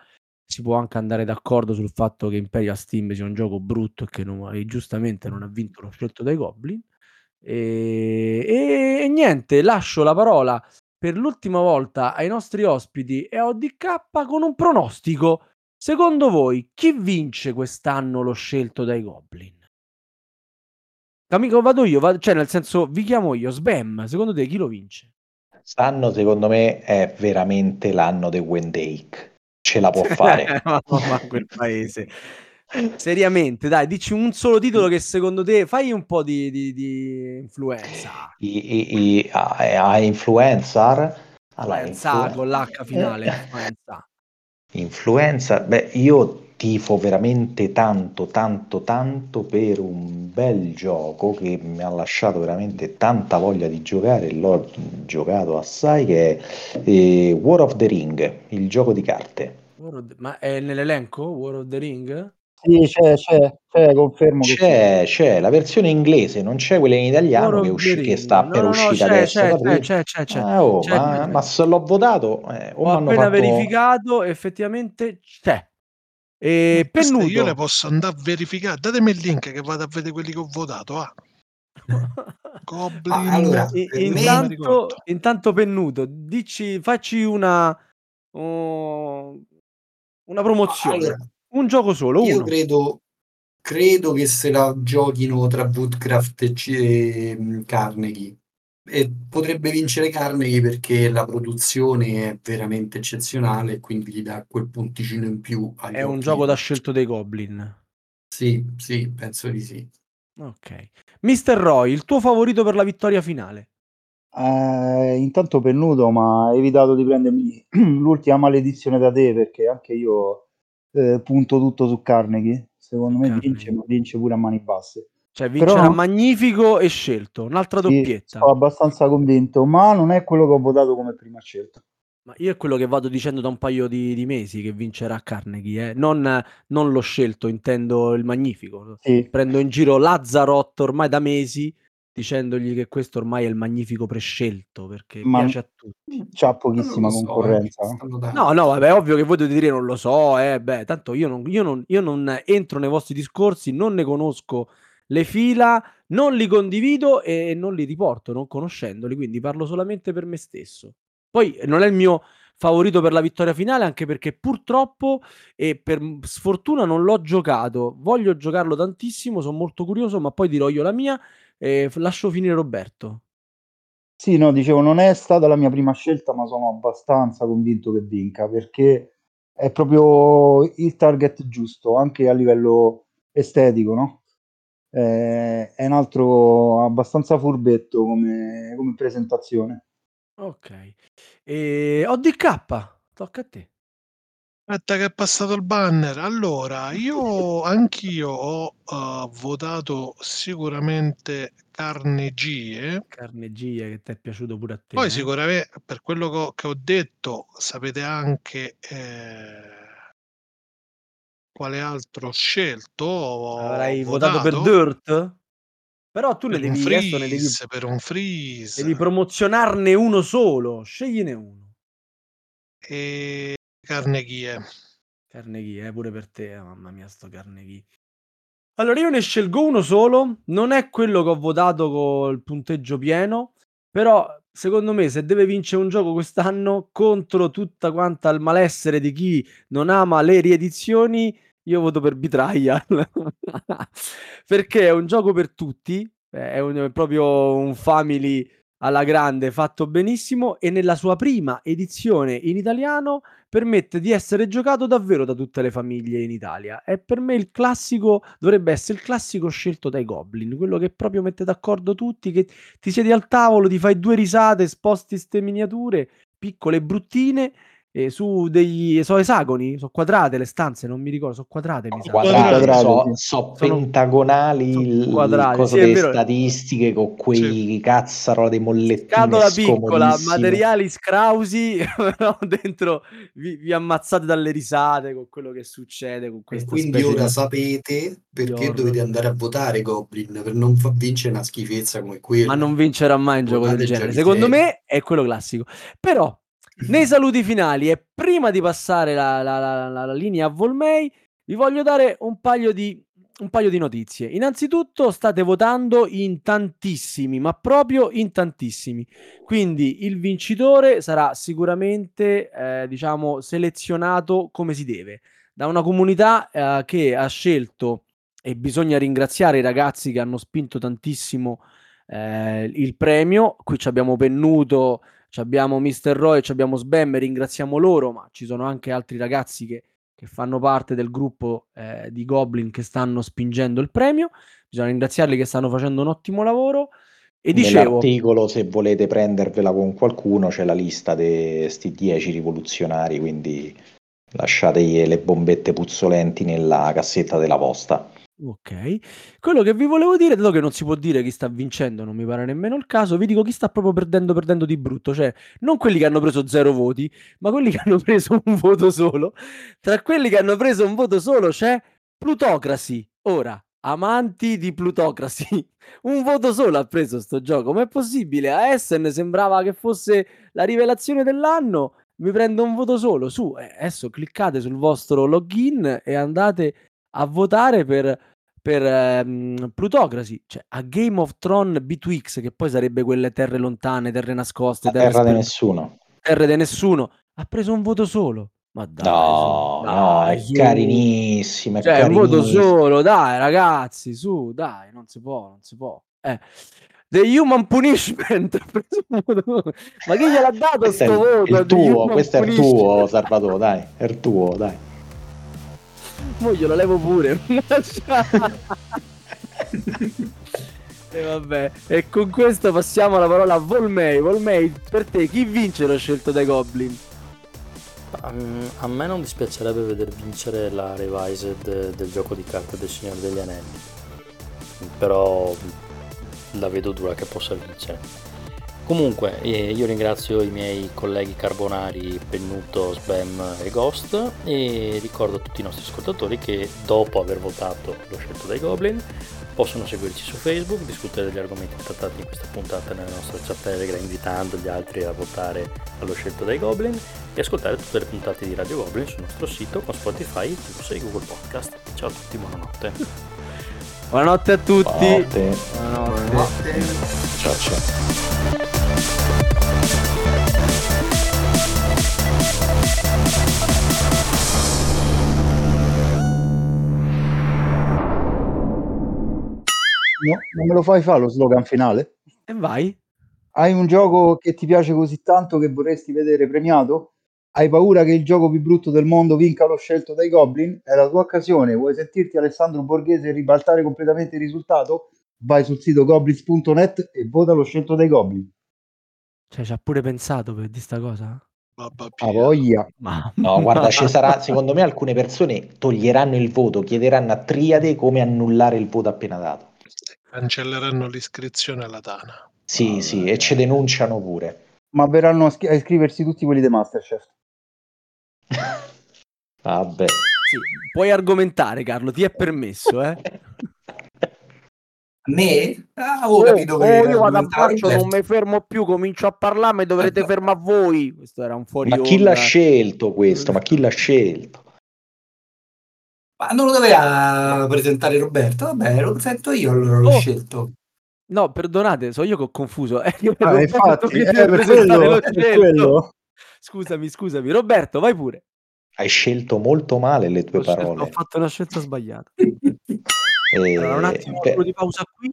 Si può anche andare d'accordo sul fatto che Imperial Steam sia un gioco brutto e che non- e giustamente non ha vinto lo scelto dai Goblin. E, e- e niente, lascio la parola per l'ultima volta ai nostri ospiti e a ODK con un pronostico. Secondo voi, chi vince quest'anno lo scelto dai Goblin? Amico, vado io, va- cioè nel senso, vi chiamo io, Sbam, secondo te chi lo vince? Quest'anno, secondo me, è veramente l'anno di Wendake. Ce la può fare. ma, ma quel paese. Seriamente, dai, dici un solo titolo che secondo te fai un po' di, di- di influenza. I, i- i- a, a influencer. Allora, Influenza influ- con l'H finale, Eh, influenza. Influenza, beh, io tifo veramente tanto, tanto, tanto per un bel gioco che mi ha lasciato veramente tanta voglia di giocare, l'ho giocato assai, che è eh, War of the Ring, il gioco di carte. War of the- Ma è nell'elenco War of the Ring? Sì, c'è, c'è, c'è, confermo che C'è, c'è la versione inglese, non c'è quella in italiano che, usci- che sta No, per no, no, uscita c'è, adesso c'è, c'è, c'è, c'è, c'è. Ah, oh, C'è, ma, c'è. ma se l'ho votato, eh, o Ho appena fatto... verificato, effettivamente c'è. E queste io le Pennuto. posso andare a verificare. Datemi il link che vado a vedere quelli che ho votato. Ah. Goblin. Ah, allora, mi intanto, intanto Pennuto, dici, facci una, uh, una promozione. Allora, un gioco solo, io uno. credo, credo che se la giochino tra Woodcraft e, C- e, mm, Carnegie. E potrebbe vincere Carnegie perché la produzione è veramente eccezionale e quindi gli dà quel punticino in più È un occhi gioco da scelto dei Goblin. Sì, sì, penso di sì. Ok. Mister Roy, il tuo favorito per la vittoria finale? Eh, intanto pennuto, ma evitato di prendermi l'ultima maledizione da te perché anche io eh, punto tutto su Carnegie. Secondo me Carnegie. vince, ma vince pure a mani basse. Cioè, Però vincerà no- magnifico e scelto, un'altra Sì, doppietta. sono abbastanza convinto, ma non è quello che ho votato come prima scelta. Ma io è quello che vado dicendo da un paio di, di mesi che vincerà Carnegie, eh. non, non l'ho scelto, intendo il magnifico. Sì, Prendo in giro Lazzarot ormai da mesi dicendogli che questo ormai è il magnifico prescelto perché Ma- piace a tutti. c'ha pochissima so, eh, concorrenza. No, no, vabbè, è ovvio che voi dovete dire non lo so, eh, beh, tanto io non, io non- io non entro nei vostri discorsi, non ne conosco le fila, non li condivido e non li riporto, non conoscendoli, quindi parlo solamente per me stesso. Poi eh, non è il mio favorito per la vittoria finale, anche perché purtroppo e per sfortuna non l'ho giocato. Voglio giocarlo tantissimo, sono molto curioso, ma poi dirò io la mia e lascio finire Roberto. Sì, no, dicevo, non è stata la mia prima scelta, ma sono abbastanza convinto che vinca perché è proprio il target giusto, anche a livello estetico, no? Eh, è un altro abbastanza furbetto come, come presentazione. Ok. E ODK, tocca a te. Aspetta che è passato il banner. Allora, io anch'io ho uh, votato sicuramente Carnegie. Carnegie che ti è piaciuto pure a te. Poi eh? sicuramente per quello che ho, che ho detto sapete anche eh, quale altro ho scelto. Avrai votato, per Dirt? Però tu ne devi, freeze, ne devi, per un freeze. devi promozionarne uno solo. Scegliene uno. E Carnegie. Carnegie, eh, pure per te, eh, mamma mia, sto Carnegie. Allora, io ne scelgo uno solo, non è quello che ho votato col punteggio pieno, però secondo me se deve vincere un gioco quest'anno contro tutta quanta il malessere di chi non ama le riedizioni, io voto per Betrayal. Perché è un gioco per tutti, è, un, è proprio un family alla grande, fatto benissimo e nella sua prima edizione in italiano permette di essere giocato davvero da tutte le famiglie in Italia. E per me il classico dovrebbe essere il classico scelto dai Goblin, quello che proprio mette d'accordo tutti, che ti siedi al tavolo, ti fai due risate, sposti ste miniature piccole e bruttine eh, su dei so esagoni, sono quadrate le stanze, non mi ricordo, sono quadrate, mi sa. Quadrati, Quadrati, so, sì. so Sono- pentagonali, sono il- quadrati, cosa sì, vero. statistiche con quei cazzarola dei mollettini Scatola piccola, materiali scrausi, però dentro vi, vi ammazzate dalle risate con quello che succede con E quindi ora di- sapete perché horror. dovete andare a votare Goblin per non fa vincere una schifezza come quella. ma non vincerà mai un gioco del genere. Secondo me è quello classico. Però, nei saluti finali e prima di passare la, la- la- la- linea a Volmei, vi voglio dare un paio di, un paio di notizie. Innanzitutto state votando in tantissimi, ma proprio in tantissimi. Quindi il vincitore sarà sicuramente, eh, diciamo, selezionato come si deve da una comunità eh, che ha scelto e bisogna ringraziare i ragazzi che hanno spinto tantissimo eh, il premio. Qui ci abbiamo Pennuto, abbiamo Mr. Roy, abbiamo Sbam, ringraziamo loro, ma ci sono anche altri ragazzi che, che fanno parte del gruppo eh, di Goblin che stanno spingendo il premio. Bisogna ringraziarli che stanno facendo un ottimo lavoro. E dicevo, Nell'articolo, se volete prendervela con qualcuno, c'è la lista di sti 10 rivoluzionari, quindi lasciate le bombette puzzolenti nella cassetta della posta. Ok, quello che vi volevo dire, dato che non si può dire chi sta vincendo, non mi pare nemmeno il caso, vi dico chi sta proprio perdendo, perdendo di brutto, cioè non quelli che hanno preso zero voti, ma quelli che hanno preso un voto solo. Tra quelli che hanno preso un voto solo c'è Plutocracy. Ora, amanti di Plutocracy, un voto solo ha preso sto gioco, ma è possibile? A Essen sembrava che fosse la rivelazione dell'anno, mi prendo un voto solo, su, eh, adesso cliccate sul vostro login e andate a votare per per ehm, Plutocracy, cioè a Game of Thrones B2X, che poi sarebbe quelle terre lontane, terre nascoste, terre, terra di nessuno. terre di nessuno, ha preso un voto solo. Ma dai, No, su, no, dai, è su. carinissimo, è Cioè, un voto solo, dai, ragazzi, su, dai, non si può, non si può. Eh. The Human Punishment ha preso un voto solo. Ma chi gliel'ha dato Questo è sto il, voto? il tuo, questo è il tuo, Salvatore, dai, è il tuo, dai. Mo glielo levo pure. e vabbè, e con questo passiamo la parola a Volmei. Volmei, per te chi vince lo scelto dai Goblin? A me non dispiacerebbe vedere vincere la revised del gioco di carte del Signore degli Anelli, però la vedo dura che possa vincere. Comunque, eh, io ringrazio i miei colleghi carbonari Pennuto, Sbam e Ghost e ricordo a tutti i nostri ascoltatori che dopo aver votato lo scelto dai Goblin possono seguirci su Facebook, discutere degli argomenti trattati in questa puntata nella nostra chat Telegram invitando gli altri a votare allo scelto dai Goblin e ascoltare tutte le puntate di Radio Goblin sul nostro sito con Spotify, iTunes e Google Podcast. Ciao a tutti, buonanotte. Buonanotte a tutti. Buonanotte. Buonanotte. Buonanotte. Ciao ciao. No, non me lo fai fare lo slogan finale? E vai. Hai un gioco che ti piace così tanto che vorresti vedere premiato? Hai paura che il gioco più brutto del mondo vinca lo scelto dai Goblin? È la tua occasione. Vuoi sentirti Alessandro Borghese e ribaltare completamente il risultato? Vai sul sito goblins.net e vota lo scelto dai Goblin. Cioè, ci ha pure pensato per di sta cosa? Babba A Pia. voglia. Ma No, guarda, ci sarà, secondo me alcune persone toglieranno il voto, chiederanno a Triade come annullare il voto appena dato. Cancelleranno l'iscrizione alla Tana. Sì, sì, e ci denunciano pure. Ma verranno a, schi- a iscriversi tutti quelli di Masterchef. Vabbè. Sì, puoi argomentare, Carlo, ti è permesso, eh? A me? Ah, Oh, capito che oh, io vado a braccio, non Roberto. mi fermo più, comincio a parlare, mi dovrete fermare voi. Questo era un fuori Ma chi l'ha scelto questo? Ma chi l'ha scelto? Ma non lo doveva presentare Roberto? Vabbè, lo presento io, allora l'ho Oh. scelto. No, perdonate, so io che ho confuso. Eh, io Ah, infatti, fatto che eh, per quello, scelto. quello. Scusami, scusami. Roberto, vai pure. Hai scelto molto male le tue Ho, scelto- parole. ho fatto una scelta sbagliata. Eh, Allora, un attimo beh, di pausa qui.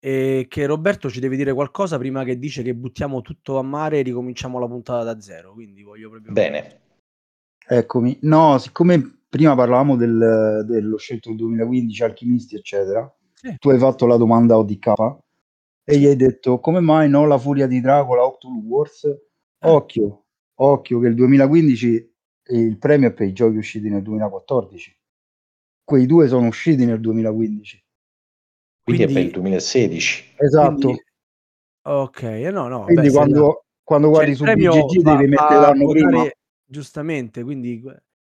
E che Roberto ci deve dire qualcosa prima che dice che buttiamo tutto a mare e ricominciamo la puntata da zero. Quindi voglio proprio. bene. Eccomi. No, siccome prima parlavamo del- dello scelto del 2015, alchimisti, eccetera, Sì. tu hai fatto la domanda a ODK e gli hai detto come mai no la furia di Dracula o Cthulhu Wars? Occhio, occhio che il 2015 il premio è per i giochi usciti nel 2014. Quei due sono usciti nel 2015. Quindi, è Quindi- per il 2016. Esatto. Quindi- Ok, eh, no, no. Quindi beh, quando, la- quando cioè, guardi il su BGG devi mettere l'anno prima. Giustamente, quindi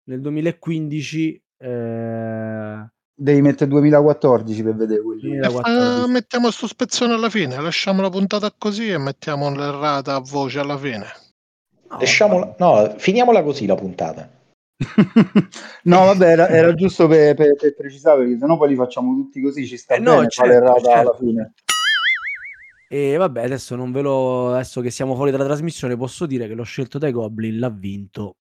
nel 2015 eh, Devi mettere 2014 per vedere quelli. 2014. Eh, mettiamo sto spezzone alla fine, lasciamo la puntata così e mettiamo l'errata a voce alla fine. No, Lasciamola, no, finiamola così la puntata. no, vabbè, era, era giusto per, per- per precisare perché sennò poi li facciamo tutti così. Ci sta Eh no, bene, certo, l'errata alla certo. fine. E vabbè, adesso non ve lo. Adesso che siamo fuori dalla trasmissione, posso dire che l'ho scelto dai Goblin l'ha vinto